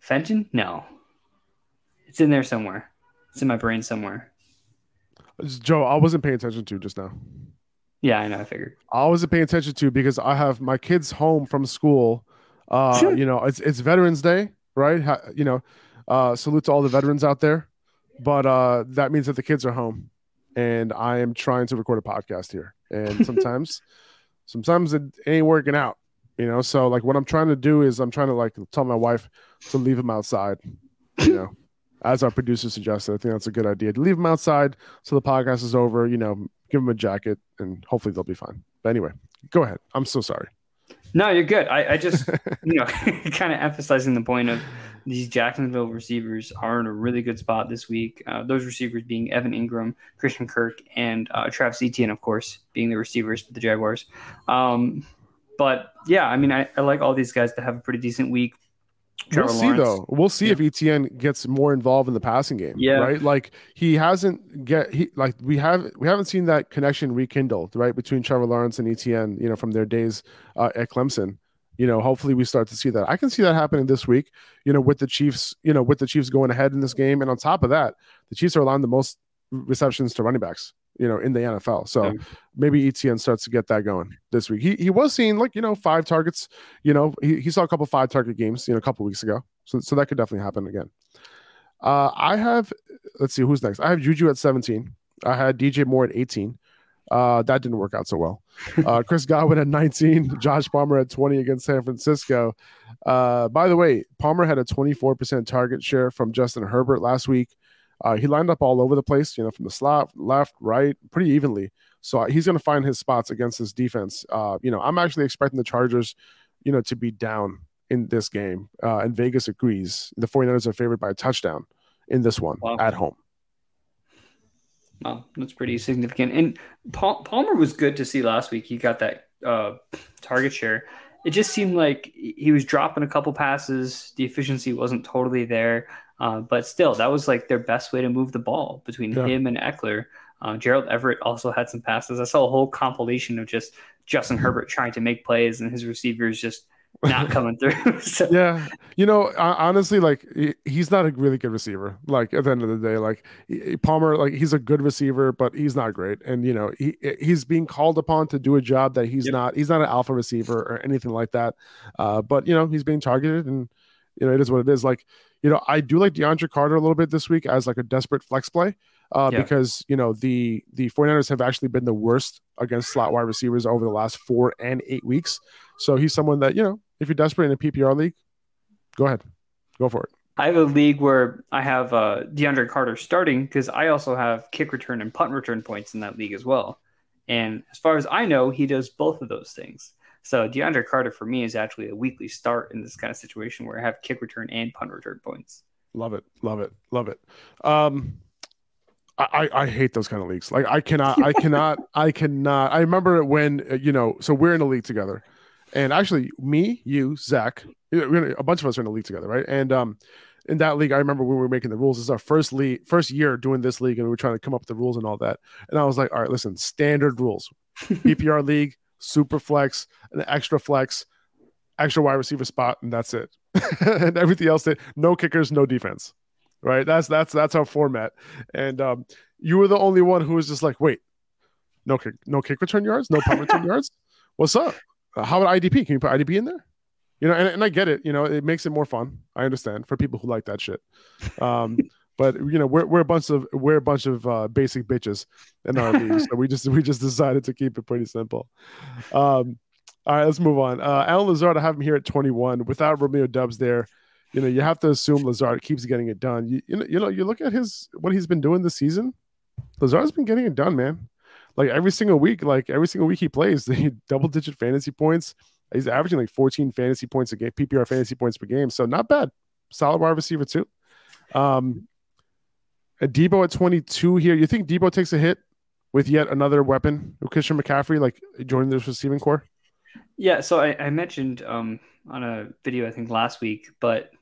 Fenton? No. It's in there somewhere. It's in my brain somewhere. Joe, I wasn't paying attention to just now. Yeah, I know. I figured. I wasn't paying attention to because I have my kids home from school. Uh, you know, it's it's Veterans Day, right? Ha, you know, uh, salute to all the veterans out there. But uh, that means that the kids are home, and I am trying to record a podcast here. And sometimes, sometimes it ain't working out you know? So like what i'm trying to do is i'm trying to like tell my wife to leave him outside you know as our producer suggested. I think that's a good idea. To leave him outside so the podcast is over you know give him a jacket and hopefully they'll be fine. But anyway go ahead. I'm so sorry no you're good. I, I just you know kind of emphasizing the point of these jacksonville receivers are in a really good spot this week. Uh, those receivers being evan Engram, christian kirk and uh, travis etienne of course being the receivers for the jaguars. Um, but yeah, I mean, I, I like all these guys to have a pretty decent week. Trevor we'll see Lawrence. though. We'll see yeah. if ETN gets more involved in the passing game. Yeah. Right. Like he hasn't get he like we have we haven't seen that connection rekindled right between Trevor Lawrence and ETN. You know from their days uh, at Clemson. You know, hopefully we start to see that. I can see that happening this week. You know, with the Chiefs. You know, with the Chiefs going ahead in this game, and on top of that, the Chiefs are allowing the most receptions to running backs you know, in the NFL. So maybe ETN starts to get that going this week. He he was seeing like, you know, five targets, you know, he, he saw a couple five target games, you know, a couple weeks ago. So so that could definitely happen again. Uh I have let's see who's next. I have Juju at 17. I had DJ Moore at 18. Uh, that didn't work out so well. Uh, Chris Godwin at 19, Josh Palmer at 20 against San Francisco. Uh, by the way, Palmer had a 24% target share from Justin Herbert last week. Uh, he lined up all over the place, you know, from the slot, left, right, pretty evenly. So uh, he's going to find his spots against this defense. Uh, you know, I'm actually expecting the Chargers, you know, to be down in this game. Uh, and Vegas agrees. The 49ers are favored by a touchdown in this one wow. at home. Wow, that's pretty significant. And Pal- Palmer was good to see last week. He got that uh, target share. It just seemed like he was dropping a couple passes. The efficiency wasn't totally there. Uh, but still, that was like their best way to move the ball between yeah. him and Ekeler. Uh, Gerald Everett also had some passes. I saw a whole compilation of just Justin mm-hmm. Herbert trying to make plays and his receivers just not coming through. so. Yeah, you know, honestly, like he's not a really good receiver. Like at the end of the day, like Palmer, like he's a good receiver, but he's not great. And you know, he he's being called upon to do a job that he's yep. not. He's not an alpha receiver or anything like that. Uh, but you know, he's being targeted, and you know, it is what it is. Like you know, I do like DeAndre Carter a little bit this week as like a desperate flex play. Uh, yeah. because you know the the 49ers have actually been the worst against slot wide receivers over the last four and eight weeks. So he's someone that you know if you're desperate in a PPR league, go ahead, go for it. I have a league where I have uh, DeAndre Carter starting because I also have kick return and punt return points in that league as well. And as far as I know, he does both of those things. So DeAndre Carter for me is actually a weekly start in this kind of situation where I have kick return and punt return points. Love it, love it, love it. Um, I, I hate those kind of leagues. Like I cannot, I cannot, I cannot. I remember when uh, you know. So we're in a league together, and actually, me, you, Zach, a bunch of us are in the league together, right? And um, in that league, I remember when we were making the rules. This is our first league, first year doing this league, and we were trying to come up with the rules and all that. And I was like, all right, listen, standard rules, PPR league, super flex, an extra flex, extra wide receiver spot, and that's it. and everything else, no kickers, no defense. Right? That's that's that's our format. And um, you were the only one who was just like, wait, no kick, no kick return yards, no punt return yards. What's up? Uh, how about IDP? Can you put IDP in there? You know, and, and I get it. You know, it makes it more fun. I understand for people who like that shit. Um, but you know, we're we're a bunch of we're a bunch of uh, basic bitches in our league, so we just we just decided to keep it pretty simple. Um, all right, let's move on. Uh, Allen Lazard, I have him here at 21 without Romeo Doubs there. You know, you have to assume Lazard keeps getting it done. You, you know, you know, you look at his what he's been doing this season. Lazard's been getting it done, man. Like every single week, like every single week he plays, the double digit fantasy points. He's averaging like 14 fantasy points a game, PPR fantasy points per game. So not bad. Solid wide receiver too. Um, a Deebo at 22 here. You think Deebo takes a hit with yet another weapon, Christian McCaffrey, like joining this receiving core? Yeah. So I, I mentioned um, on a video I think last week, but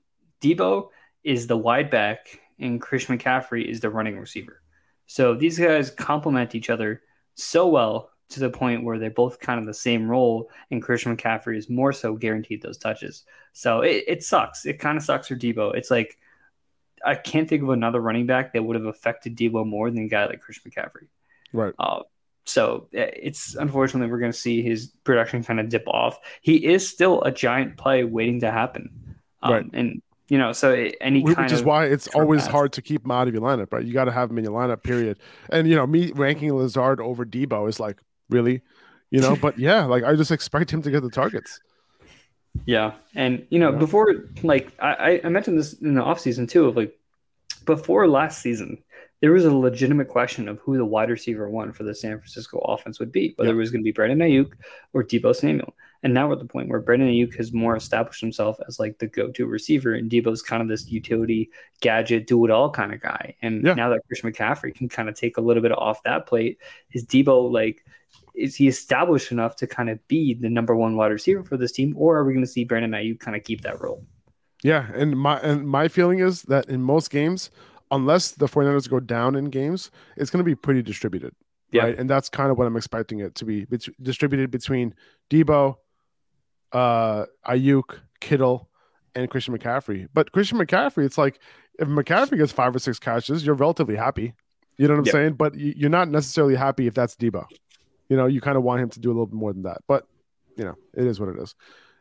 Deebo is the wide back and Christian McCaffrey is the running receiver. So these guys complement each other so well to the point where they're both kind of the same role, and Christian McCaffrey is more so guaranteed those touches. So it, it sucks. It kind of sucks for Deebo. It's like I can't think of another running back that would have affected Deebo more than a guy like Christian McCaffrey. Right. Uh, so it's unfortunately we're going to see his production kind of dip off. He is still a giant play waiting to happen. Um, right. And you know, so any which kind is of why it's always hard to keep him out of your lineup, right? You got to have him in your lineup, period. And you know, me ranking Lazard over Deebo is like really, you know. but yeah, like I just expect him to get the targets. Yeah, and you know, Yeah. before like I, I mentioned this in the offseason too, of like before last season, there was a legitimate question of who the wide receiver one for the San Francisco offense would be, whether Yeah. it was going to be Brandon Aiyuk or Deebo Samuel. And now we're at the point where Brandon Aiyuk has more established himself as like the go-to receiver, and Deebo's kind of this utility gadget, do it all kind of guy. And Yeah. now that Christian McCaffrey can kind of take a little bit off that plate, is Deebo like is he established enough to kind of be the number one wide receiver for this team, or are we going to see Brandon Aiyuk kind of keep that role? Yeah, and my and my feeling is that in most games, unless the 49ers go down in games, it's going to be pretty distributed. Yeah. Right. And that's kind of what I'm expecting it to be bet- distributed between Deebo, uh, Aiyuk, Kittle, and Christian McCaffrey. But Christian McCaffrey, it's like if McCaffrey gets five or six catches, you're relatively happy. You know what I'm Yeah. saying? But you- you're not necessarily happy if that's Deebo. You know, you kind of want him to do a little bit more than that. But, you know, it is what it is.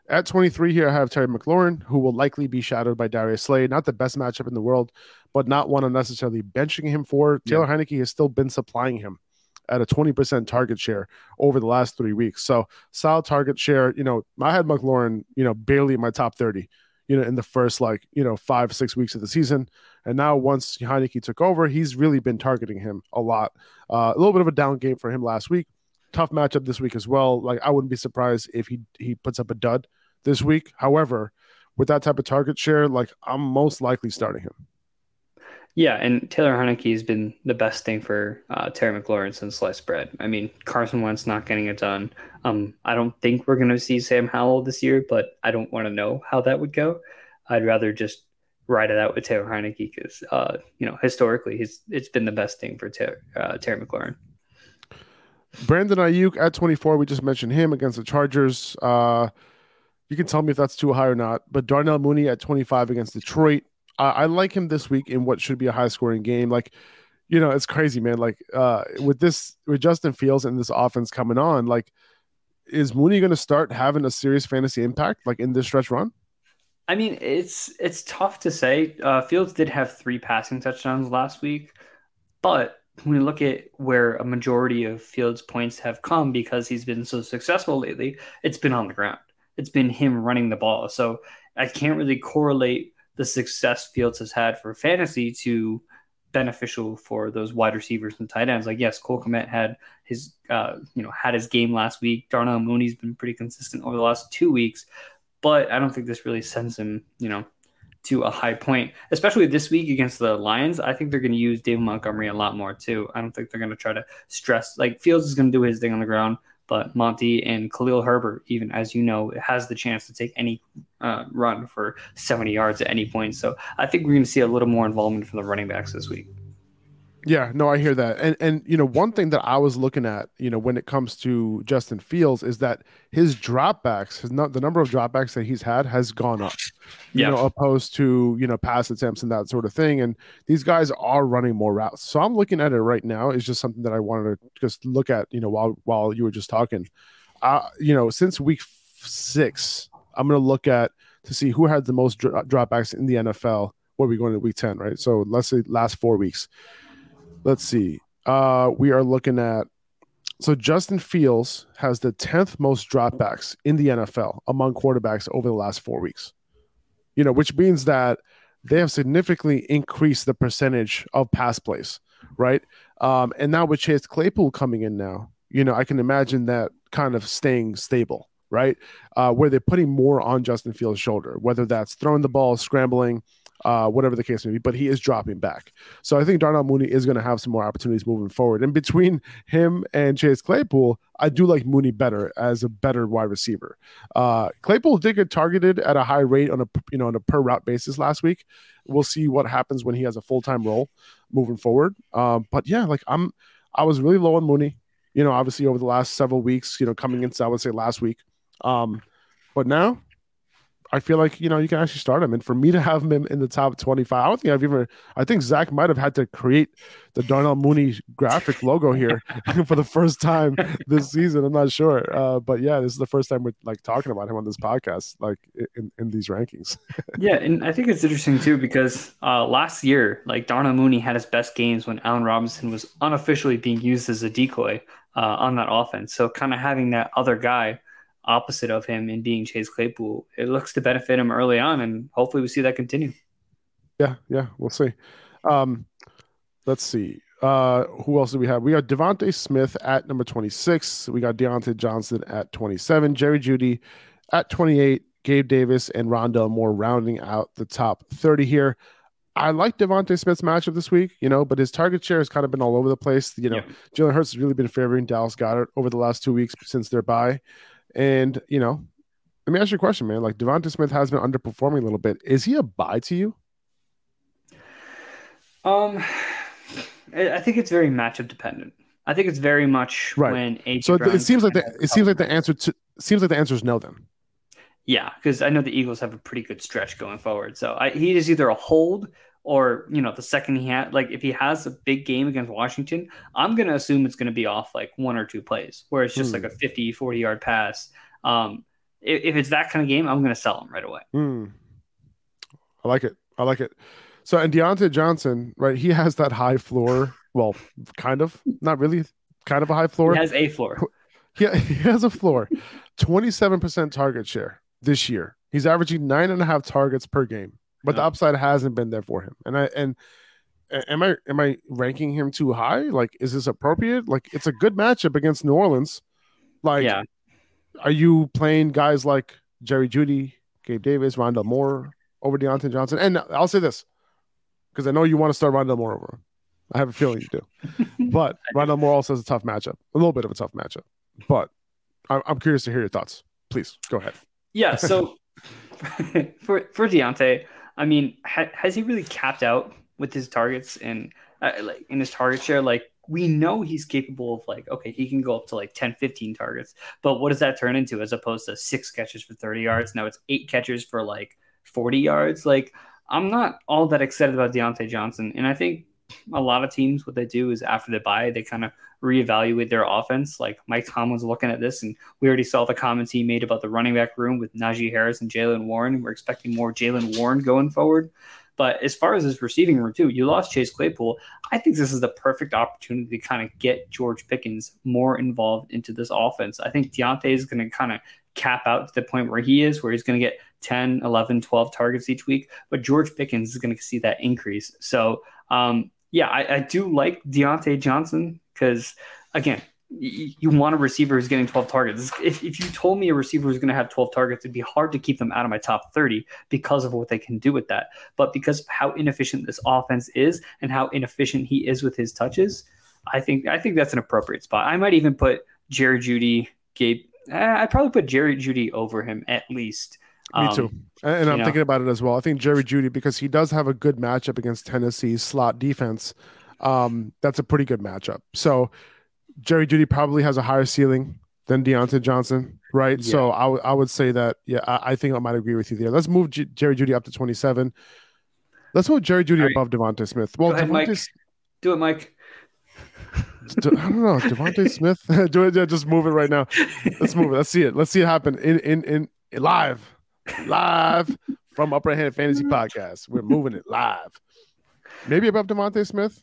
At 23 here, I have Terry McLaurin, who will likely be shadowed by Darius Slay. Not the best matchup in the world, but not one I'm necessarily benching him for. Taylor Heinicke has still been supplying him at a 20% target share over the last three weeks. So solid target share. You know, I had McLaurin, you know, barely in my top 30, you know, in the first like, you know, five, six weeks of the season. And now once Heinicke took over, he's really been targeting him a lot. Uh, a little bit of a down game for him last week. Tough matchup this week as well. Like I wouldn't be surprised if he he puts up a dud this week. However, with that type of target share, like I'm most likely starting him. Yeah, and Taylor Heinicke has been the best thing for uh, Terry McLaurin since sliced bread. I mean, Carson Wentz not getting it done. Um, I don't think we're going to see Sam Howell this year, but I don't want to know how that would go. I'd rather just ride it out with Taylor Heinicke because, uh, you know, historically, he's it's been the best thing for Taylor, uh, Terry McLaurin. Brandon Aiyuk at 24. We just mentioned him against the Chargers. Uh, you can tell me if that's too high or not. But Darnell Mooney at 25 against Detroit. I, I like him this week in what should be a high scoring game. Like, you know, it's crazy, man. Like, uh, with this, with Justin Fields and this offense coming on, like, is Mooney going to start having a serious fantasy impact, like in this stretch run? I mean, it's it's tough to say. Uh, Fields did have three passing touchdowns last week, but when you look at where a majority of Fields' points have come because he's been so successful lately, it's been on the ground. It's been him running the ball. So I can't really correlate the success Fields has had for fantasy to beneficial for those wide receivers and tight ends. Like yes, Cole Kmet had his uh, you know had his game last week. Darnell Mooney's been pretty consistent over the last two weeks, but I don't think this really sends him you know to a high point, especially this week against the Lions. I think they're going to use David Montgomery a lot more too. I don't think they're going to try to stress like Fields is going to do his thing on the ground. But Monty and Khalil Herbert, even as you know, has the chance to take any uh, run for 70 yards at any point. So I think we're going to see a little more involvement from the running backs this week. Yeah, no, I hear that. And and you know, one thing that I was looking at, you know, when it comes to Justin Fields is that his dropbacks, his not the number of dropbacks that he's had has gone up. You Yeah. know, opposed to, you know, pass attempts and that sort of thing. And these guys are running more routes. So I'm looking at it right now. It's just something that I wanted to just look at, you know, while while you were just talking. Uh, you know, since week six, I'm going to look at to see who had the most dro- dropbacks in the NFL. What are we going to week 10, right? So let's say last four weeks. Let's see. Uh, we are looking at so Justin Fields has the 10th most dropbacks in the NFL among quarterbacks over the last four weeks. You know, which means that they have significantly increased the percentage of pass plays, right? Um, and now with Chase Claypool coming in now, you know, I can imagine that kind of staying stable, right? Uh, where they're putting more on Justin Fields' shoulder, whether that's throwing the ball, scrambling, uh, whatever the case may be, but he is dropping back. So I think Darnell Mooney is going to have some more opportunities moving forward. And between him and Chase Claypool, I do like Mooney better as a better wide receiver. Uh, Claypool did get targeted at a high rate on a you know on a per route basis last week. We'll see what happens when he has a full time role moving forward. Um, but yeah, like I'm, I was really low on Mooney. You know, obviously over the last several weeks, you know, coming into I would say last week. Um, but now I feel like you know you can actually start him, and for me to have him in the top twenty-five, I don't think I've ever. I think Zach might have had to create the Darnell Mooney graphic logo here for the first time this season. I'm not sure, uh, but yeah, this is the first time we're like talking about him on this podcast, like in, in these rankings. yeah, and I think it's interesting too because uh, last year, like Darnell Mooney had his best games when Allen Robinson was unofficially being used as a decoy uh, on that offense. So kind of having that other guy opposite of him in being Chase Claypool, it looks to benefit him early on, and hopefully we see that continue. Yeah, yeah, we'll see. Um, let's see. Uh, who else do we have? We got DeVonta Smith at number 26. We got Diontae Johnson at 27. Jerry Jeudy at 28. Gabe Davis and Rondale Moore rounding out the top 30 here. I like DeVonta Smith's matchup this week, you know, but his target share has kind of been all over the place. You know, yeah. Jalen Hurts has really been favoring Dallas Goedert over the last two weeks since their bye. And, you know, let me ask you a question, man. Like DeVonta Smith has been underperforming a little bit. Is he a buy to you? Um, I think it's very matchup dependent. I think it's very much right. when AJ so it seems like the it seems like the answer to seems like the answer is no then. Yeah, because I know the Eagles have a pretty good stretch going forward. So I, he is either a hold or you know the second he had like if he has a big game against washington i'm going to assume it's going to be off like one or two plays where it's just mm. like a 50 40 yard pass. Um if, if, it's that kind of game i'm going to sell him right away. Mm. i like it. I like it. So and Diontae johnson right he has that high floor well kind of not really kind of a high floor. He has a floor. Yeah he, he has a floor. 27% target share this year. He's averaging nine and a half targets per game but the upside hasn't been there for him. And I and am I am I ranking him too high? Like, is this appropriate? Like, it's a good matchup against New Orleans. Like, yeah. are you playing guys like Jerry Jeudy, Gabe Davis, Rondale Moore over Diontae Johnson? And I'll say this because I know you want to start Rondale Moore over. I have a feeling you do. but Rondale Moore also has a tough matchup, a little bit of a tough matchup. But I'm curious to hear your thoughts. Please go ahead. Yeah. So for for Diontae, I mean, ha- has he really capped out with his targets and uh, like in his target share? Like we know he's capable of like okay, he can go up to like 10, 15 targets, but what does that turn into as opposed to six catches for 30 yards? Now it's eight catches for like 40 yards. Like I'm not all that excited about Diontae Johnson, and I think a lot of teams what they do is after they buy, they kind of reevaluate their offense. Like Mike Tomlin's looking at this, and we already saw the comments he made about the running back room with Najee Harris and Jaylen Warren. And we're expecting more Jaylen Warren going forward. But as far as his receiving room too, you lost Chase Claypool. I think this is the perfect opportunity to kind of get George Pickens more involved into this offense. I think Diontae is going to kind of cap out to the point where he is, where he's going to get 10, 11, 12 targets each week. But George Pickens is going to see that increase. So um, yeah, I, I do like Diontae Johnson because again, you, you want a receiver who's getting 12 targets. If, if you told me a receiver was going to have 12 targets, it'd be hard to keep them out of my top 30 because of what they can do with that. But because of how inefficient this offense is and how inefficient he is with his touches, I think I think that's an appropriate spot. I might even put Jerry Jeudy, Gabe. Eh, I'd probably put Jerry Jeudy over him at least. Me too. Um, and, I'm know. thinking about it as well. I think Jerry Jeudy, because he does have a good matchup against Tennessee's slot defense, um, that's a pretty good matchup. So Jerry Jeudy probably has a higher ceiling than Diontae Johnson, right? Yeah. So I, w- I would say that, yeah, I, I, think I might agree with you there. Let's move G- Jerry Jeudy up to 27. Let's move Jerry Jeudy right. above DeVonta Smith. Well, ahead, Mike. Do it, Mike. I don't know, DeVonta Smith. Do it. Yeah, just move it right now. Let's move it. Let's see it. Let's see it happen in in in live live from Upper Hand Fantasy mm. Podcast. We're moving it live. Maybe above DeVonta Smith.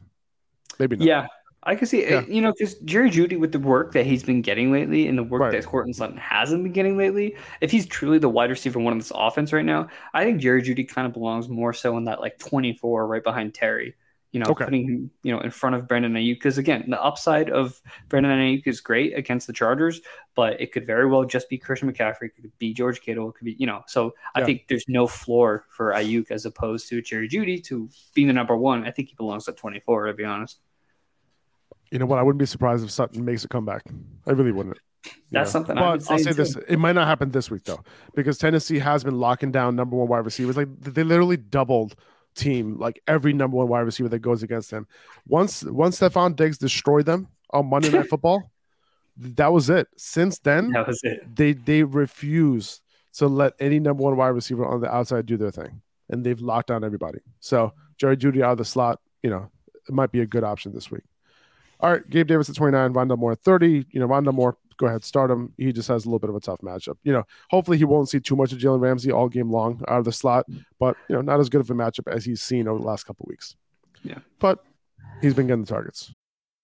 Maybe not. Yeah, I can see, Yeah. you know, because Jerry Jeudy with the work that he's been getting lately and the work Right. that Courtland Sutton hasn't been getting lately, if he's truly the wide receiver one of this offense right now, I think Jerry Jeudy kind of belongs more so in that like 24 right behind Terry. You know, Okay. putting him, you know, in front of Brandon Aiyuk. Because again, the upside of Brandon Aiyuk is great against the Chargers, but it could very well just be Christian McCaffrey. It could be George Kittle. It could be, you know, so I think there's no floor for Aiyuk as opposed to Jerry Jeudy to being the number one. I think he belongs at 24, to be honest. You know what? I wouldn't be surprised if Sutton makes a comeback. I really wouldn't. That's something I But would I'll say say this: it might not happen this week though, because Tennessee has been locking down number one wide receivers. Like they literally doubled team like every number one wide receiver that goes against them. Once once Stefon Diggs destroyed them on Monday Night Football, that was it. Since then, That was it. they they refuse to let any number one wide receiver on the outside do their thing, and they've locked down everybody. So Jerry Jeudy out of the slot, you know, it might be a good option this week. All right, Gabe Davis at 29, Rondale Moore at 30. You know, Rondale Moore, go ahead, start him. He just has a little bit of a tough matchup. You know, hopefully he won't see too much of Jalen Ramsey all game long out of the slot, but you know, not as good of a matchup as he's seen over the last couple weeks. Yeah. But he's been getting the targets.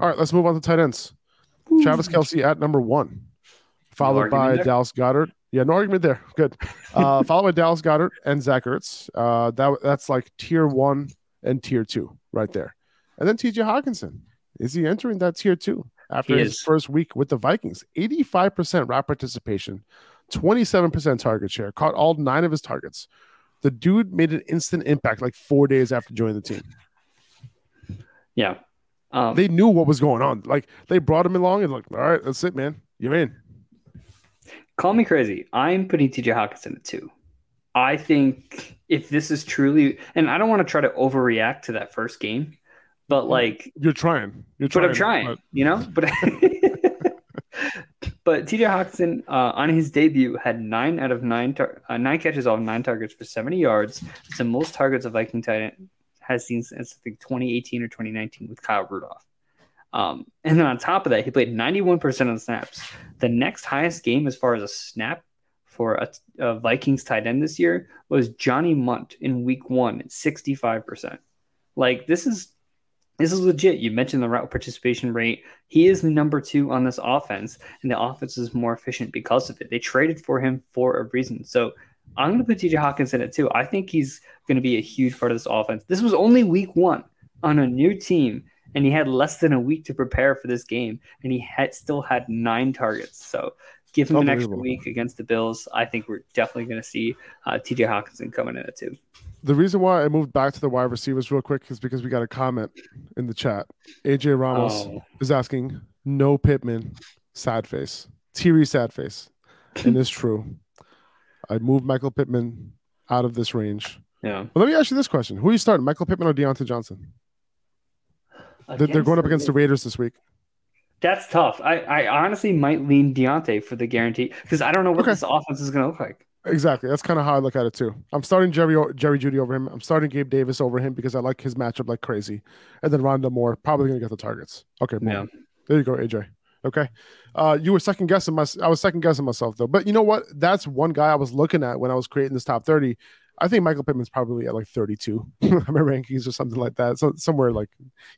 All right, let's move on to tight ends. Travis Kelce at number one, followed argument by there? Dallas Goedert. Yeah, no argument there. Good. Uh, followed by Dallas Goedert and Zach Ertz. Uh, that that's like tier one and tier two right there. And then T.J. Hockenson. Is he entering that tier two after He his is. first week with the Vikings? Eighty-five percent route participation, twenty-seven percent target share. Caught all nine of his targets. The dude made an instant impact like four days after joining the team. Yeah. Um, They knew what was going on. Like they brought him along and like, all right, that's it, man. You're in. call me crazy. I'm putting TJ Hockenson at two. I think if this is truly, and I don't want to try to overreact to that first game, but like, You're trying. You're trying, but. I'm trying, you know. But but TJ Hockenson uh, on his debut had nine out of nine tar- uh, nine catches off nine targets for 70 yards. It's the most targets a Viking tight end has seen since I think 2018 or 2019 with Kyle Rudolph. Um, and then on top of that, he played 91% of the snaps. The next highest game as far as a snap for a, a Vikings tight end this year was Johnny Mundt in week one at 65%. Like this is this is legit. You mentioned the route participation rate. He is number two on this offense, and the offense is more efficient because of it. They traded for him for a reason. So I'm going to put TJ Hockenson too. I think he's going to be a huge part of this offense. This was only week one on a new team, and he had less than a week to prepare for this game, and he had still had nine targets. So give him an extra week against the Bills. I think we're definitely going to see uh, TJ Hockenson coming in at two. The reason why I moved back to the wide receivers real quick is because we got a comment in the chat. AJ Ramos Oh. is asking, no Pittman, sad face. Teary sad face. And it's true. I moved Michael Pittman out of this range. Yeah, But let me ask you this question. Who are you starting, Michael Pittman or Diontae Johnson? They're, they're going up against the Raiders this week. That's tough. I, I honestly might lean Diontae for the guarantee because I don't know what Okay. this offense is going to look like. Exactly. That's kind of how I look at it too. I'm starting Jerry Jerry Jeudy over him. I'm starting Gabe Davis over him because I like his matchup like crazy. And then Rondale Moore probably gonna get the targets. Okay, boom. Yeah. There you go, AJ. Okay. Uh, you were second guessing my I was second guessing myself though. But you know what? That's one guy I was looking at when I was creating this top 30. I think Michael Pittman's probably at like 32. my rankings or something like that. So somewhere like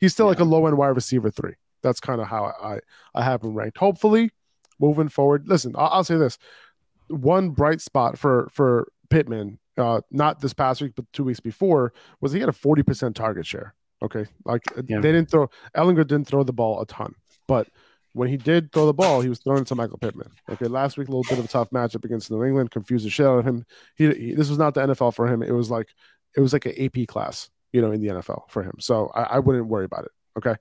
he's still like a low end wide receiver three. That's kind of how I I have him ranked. Hopefully, moving forward. Listen, I'll, I'll say this: one bright spot for for Pittman, uh, not this past week, but two weeks before, was he had a forty percent target share. Okay, like Yeah. they didn't throw Ehlinger didn't throw the ball a ton, but when he did throw the ball, he was throwing it to Michael Pittman. Okay, last week a little bit of a tough matchup against New England, confused the shit out of him. He, he this was not the NFL for him. It was like it was like an AP class, you know, in the NFL for him. So I, I wouldn't worry about it. Okay,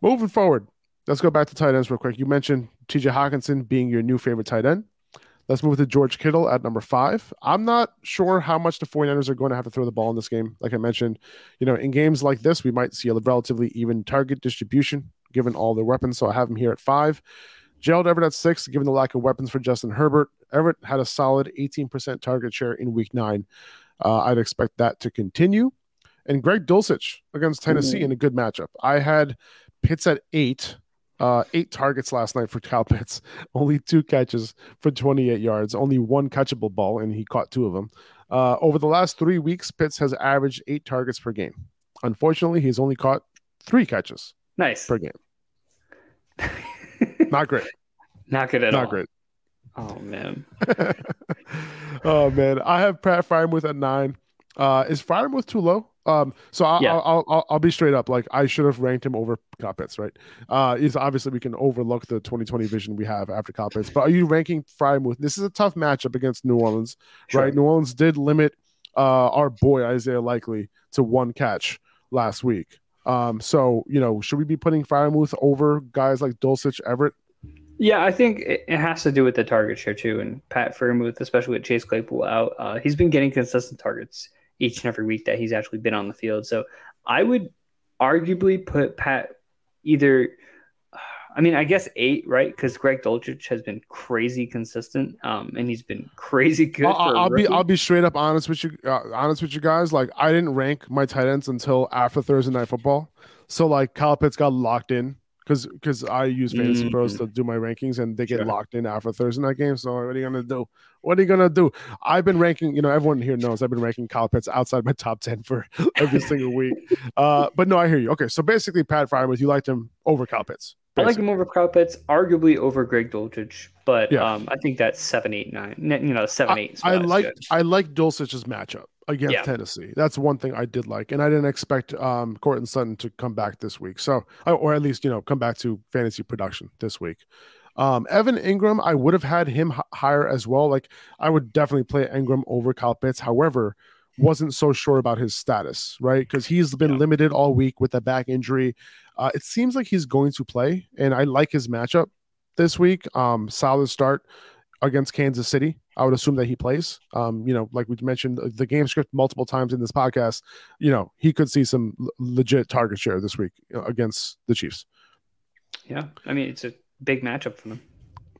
moving forward, let's go back to tight ends real quick. You mentioned T.J. Hockenson being your new favorite tight end. Let's move to George Kittle at number five. I'm not sure how much the 49ers are going to have to throw the ball in this game. Like I mentioned, you know, in games like this, we might see a relatively even target distribution given all their weapons. So I have him here at five. Gerald Everett at six, given the lack of weapons for Justin Herbert. Everett had a solid 18% target share in week nine. Uh, I'd expect that to continue. And Greg Dulcich against Tennessee in a good matchup. I had Pitts at eight, uh, eight targets last night for Kyle Pitts, only two catches for 28 yards, only one catchable ball, and he caught two of them. Uh, over the last three weeks, Pitts has averaged eight targets per game. Unfortunately, he's only caught three catches Nice. per game. Not great. Not good at Not all. Not great. Oh man. oh man, I have Pat Freiermuth at nine. Uh, is Freiermuth too low? Um, so I'll, Yeah. I'll, I'll I'll be straight up. Like I should have ranked him over Coppets, right? Uh, is obviously we can overlook the 2020 vision we have after Coppets, but are you ranking Freiermuth? This is a tough matchup against New Orleans, Sure. right? New Orleans did limit uh our boy Isaiah Likely to one catch last week. Um, so you know, should we be putting Freiermuth over guys like Dulcich, Everett? Yeah, I think it, has to do with the target share too. And Pat Freiermuth, especially with Chase Claypool out, uh, he's been getting consistent targets each and every week that he's actually been on the field. So I would arguably put Pat either. I mean, I guess eight, right? Because Greg Dulcich has been crazy consistent, um, and he's been crazy good. I'll, I'll be. I'll be straight up honest with you uh, honest with you guys. Like I didn't rank my tight ends until after Thursday night football. So like Kyle Pitts got locked in because because I use Fantasy Pros to do my rankings and they get Sure. locked in after Thursday night game. So what are you gonna do? What are you gonna do? I've been ranking. You know, everyone here knows I've been ranking Kyle Pitts outside my top ten for every single week. Uh, but no, I hear you. Okay, so basically, Pat Freiermuth, you liked him over Kyle Pitts. I like him over Kyle Pitts, arguably over Greg Dulcich, but Yeah. um, I think that's seven, eight, nine. You know, seven, eight. I like. I like Dulcich's matchup against Yeah. Tennessee. That's one thing I did like, and I didn't expect um, Courtland Sutton to come back this week. So, or at least you know come back to fantasy production this week. Um, Evan Engram, I would have had him h- higher as well. Like I would definitely play Engram over Kyle Pitts. However, wasn't so sure about his status, right? Because he's been limited all week with a back injury. Uh, it seems like he's going to play, and I like his matchup this week. Um, solid start against Kansas City. I would assume that he plays. Um, you know, like we mentioned the game script multiple times in this podcast. You know, he could see some l- legit target share this week know, against the Chiefs Yeah, I mean it's a big matchup for them.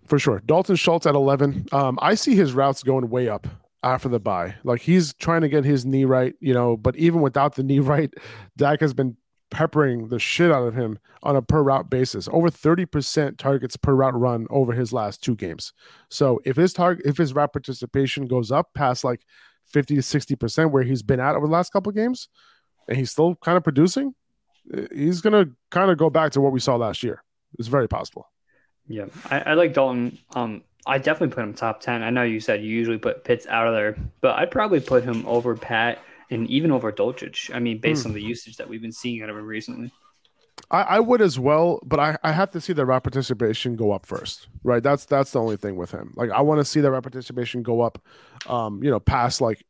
for sure. Dalton Schultz at eleven. Um, I see his routes going way up after the buy, Like he's trying to get his knee right. You know, but even without the knee right, Dak has been peppering the shit out of him on a per route basis. Over 30% targets per route run over his last two games. So if his target if his route participation goes up past like 50 to 60% where he's been at over the last couple games and he's still kind of producing, eh, he's gonna kind of go back to what we saw last year. It's very possible. Yeah, I, I like Dalton. Um, I definitely put him top ten. I know you said you usually put Pitts out of there, but I'd probably put him over Pat and even over Dulcich. I mean, based Hmm. on the usage that we've been seeing out of him recently. I, I would as well, but I, I have to see the route participation go up first, right? That's that's the only thing with him. Like I want to see the route participation go up, um, you know, past like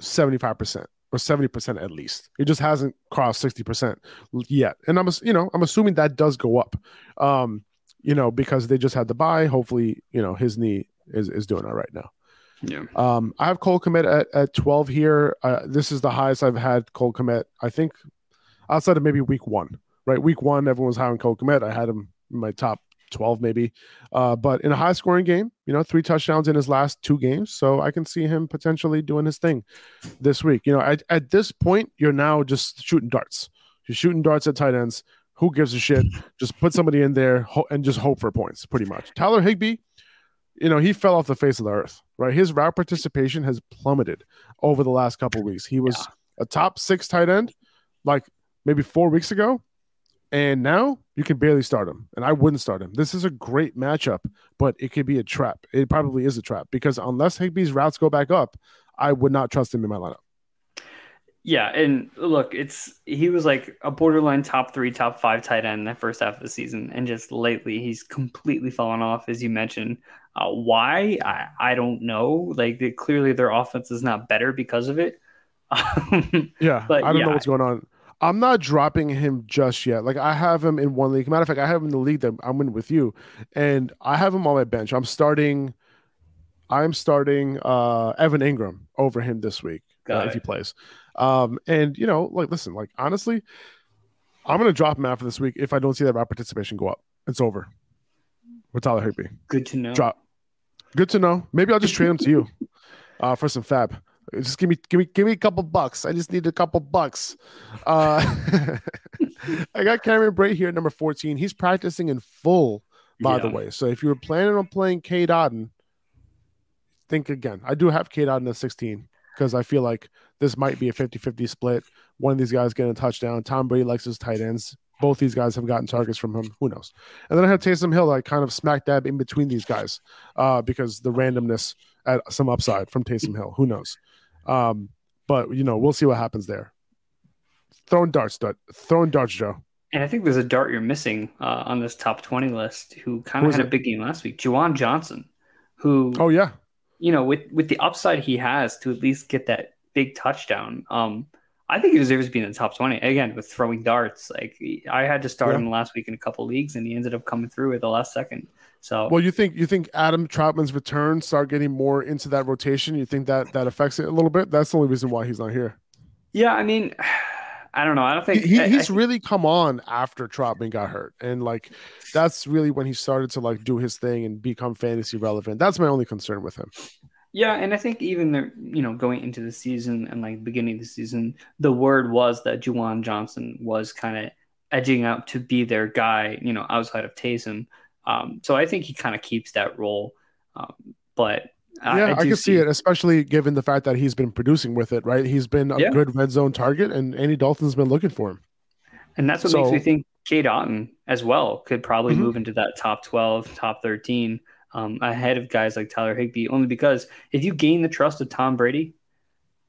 seventy five percent or seventy percent at least. It just hasn't crossed sixty percent yet, and I'm you know I'm assuming that does go up, um, you know, because they just had the buy. Hopefully, you know, his knee is is doing all right now. Yeah, Um, I have Cole Kmet at, at 12 here. Uh, this is the highest I've had Cole Kmet, I think, outside of maybe week one, right? Week one, everyone was high on Cole Kmet. I had him in my top 12, maybe. Uh, but in a high scoring game, you know, three touchdowns in his last two games. So I can see him potentially doing his thing this week. You know, at, at this point, you're now just shooting darts. You're shooting darts at tight ends. Who gives a shit? Just put somebody in there and just hope for points, pretty much. Tyler Higbee, you know, he fell off the face of the earth, right? His route participation has plummeted over the last couple of weeks. He was a top six tight end like maybe four weeks ago, and now you can barely start him. And I wouldn't start him. This is a great matchup, but it could be a trap. It probably is a trap because unless Higbee's routes go back up, I would not trust him in my lineup. Yeah, and look, it's he was like a borderline top three, top five tight end in the first half of the season, and just lately he's completely fallen off, as you mentioned. Uh, why? I, I don't know. Like they, clearly their offense is not better because of it. Yeah, But I don't know what's going on. I'm not dropping him just yet. Like I have him in one league. Matter of fact, I have him in the league that I'm in with you, and I have him on my bench. I'm starting. I'm starting uh, Evan Engram over him this week uh, if he plays. Um, and you know, like, listen, like honestly, I'm gonna drop him after this week if I don't see that route participation go up. It's over. With Tyler Higbee. Good to know. Drop. Good to know. Maybe I'll just trade him to you uh, for some fab. Just give me, give me, give me a couple bucks. I just need a couple bucks. Uh, I got Cameron Brate here at number 14. He's practicing in full, by yeah. the way. So if you were planning on playing Cade Otton, think again. I do have Cade Otton at 16 because I feel like this might be a 50 50 split. One of these guys getting a touchdown. Tom Brady likes his tight ends. Both these guys have gotten targets from him. Who knows? And then I have Taysom Hill, like kind of smack dab in between these guys uh, because the randomness at some upside from Taysom Hill. Who knows? Um, but, you know, we'll see what happens there. Throwing darts, throwing darts, Joe. And I think there's a dart you're missing uh, on this top 20 list who kind of had it? a big game last week. Juwan Johnson, who. Oh, yeah you know, with with the upside he has to at least get that big touchdown, um, I think he deserves to be in the top twenty. Again, with throwing darts, like I had to start yeah. him last week in a couple leagues, and he ended up coming through at the last second. So, well, you think you think Adam Trautman's return start getting more into that rotation? You think that that affects it a little bit? That's the only reason why he's not here. Yeah, I mean. I don't know. I don't think he, I, he's I, really come on after Trautman got hurt, and like that's really when he started to like do his thing and become fantasy relevant. That's my only concern with him. Yeah, and I think even the you know going into the season and like beginning of the season, the word was that Juwan Johnson was kind of edging out to be their guy, you know, outside of Taysom. Um, so I think he kind of keeps that role. Um, but yeah, I, I, can see, see it, especially given the fact that he's been producing with it, right? He's been a yeah. good red zone target, and Andy Dalton's been looking for him. And that's what so, makes me think Cade Otton as well could probably mm-hmm. move into that top 12, top 13 um, ahead of guys like Tyler Higbee, only because if you gain the trust of Tom Brady,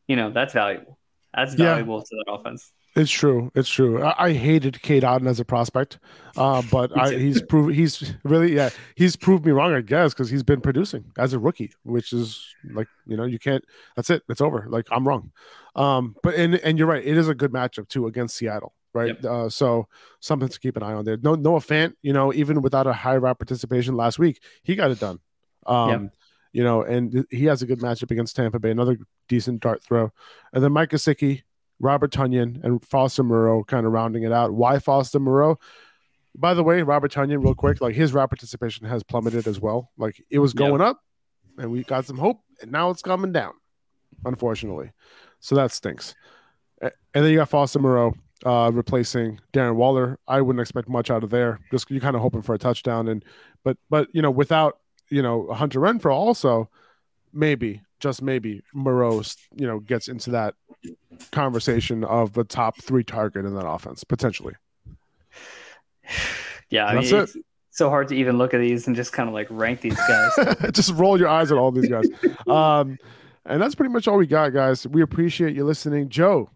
you know, that's valuable. That's valuable yeah. to that offense. It's true. It's true. I, I hated Cade Otton as a prospect, uh, but I, he's proved he's really yeah he's proved me wrong. I guess because he's been producing as a rookie, which is like you know you can't. That's it. It's over. Like I'm wrong. Um, but and and you're right. It is a good matchup too against Seattle right? Yep. Uh, so something to keep an eye on there. No, Noah Fant, you know, even without a high route participation last week, he got it done. Um, yep. You know, and he has a good matchup against Tampa Bay, another decent dart throw. And then Mike Gesicki, Robert Tonyan, and Foster Moreau kind of rounding it out. Why Foster Moreau? By the way, Robert Tonyan, real quick, like his route participation has plummeted as well. Like it was going yep. up, and we got some hope, and now it's coming down, unfortunately. So that stinks. And then you got Foster Moreau, uh, replacing Darren Waller. I wouldn't expect much out of there. Just you kind of hoping for a touchdown, and but but you know without you know Hunter Renfrow also maybe just maybe Moreau you know gets into that conversation of the top three target in that offense potentially. Yeah, I mean, it. It's so hard to even look at these and just kind of like rank these guys. just roll your eyes at all these guys. um, and that's pretty much all we got, guys. We appreciate you listening, Joe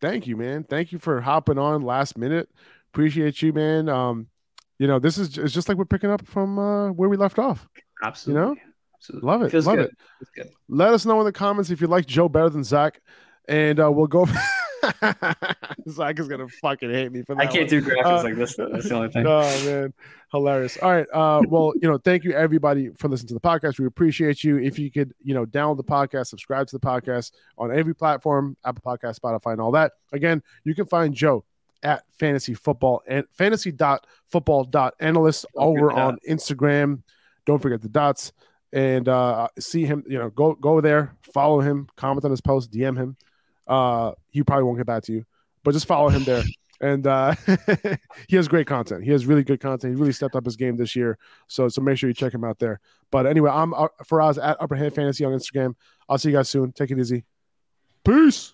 thank you, man. Thank you for hopping on last minute. Appreciate you, man. Um, you know, this is it's just like we're picking up from uh, where we left off. Absolutely. You know, Absolutely. love it. Love good. it. Let us know in the comments if you like Joe better than Zach, and uh, we'll go. Zach is gonna fucking hate me for that. I can't one. do graphics uh, like this. That's the only thing. Oh man, hilarious. All right. Uh, well, you know, thank you everybody for listening to the podcast. We appreciate you. If you could, you know, download the podcast, subscribe to the podcast on every platform, Apple Podcast, Spotify, and all that. Again, you can find Joe at fantasy football and fantasy dot football dot analyst over on Instagram. Don't forget the dots and uh, see him. You know, go go there, follow him, comment on his post, DM him. Uh, he probably won't get back to you, but just follow him there. And uh, he has great content. He has really good content. He really stepped up his game this year. So so make sure you check him out there. But anyway, I'm uh, Faraz at Upper Hand Fantasy on Instagram. I'll see you guys soon. Take it easy. Peace.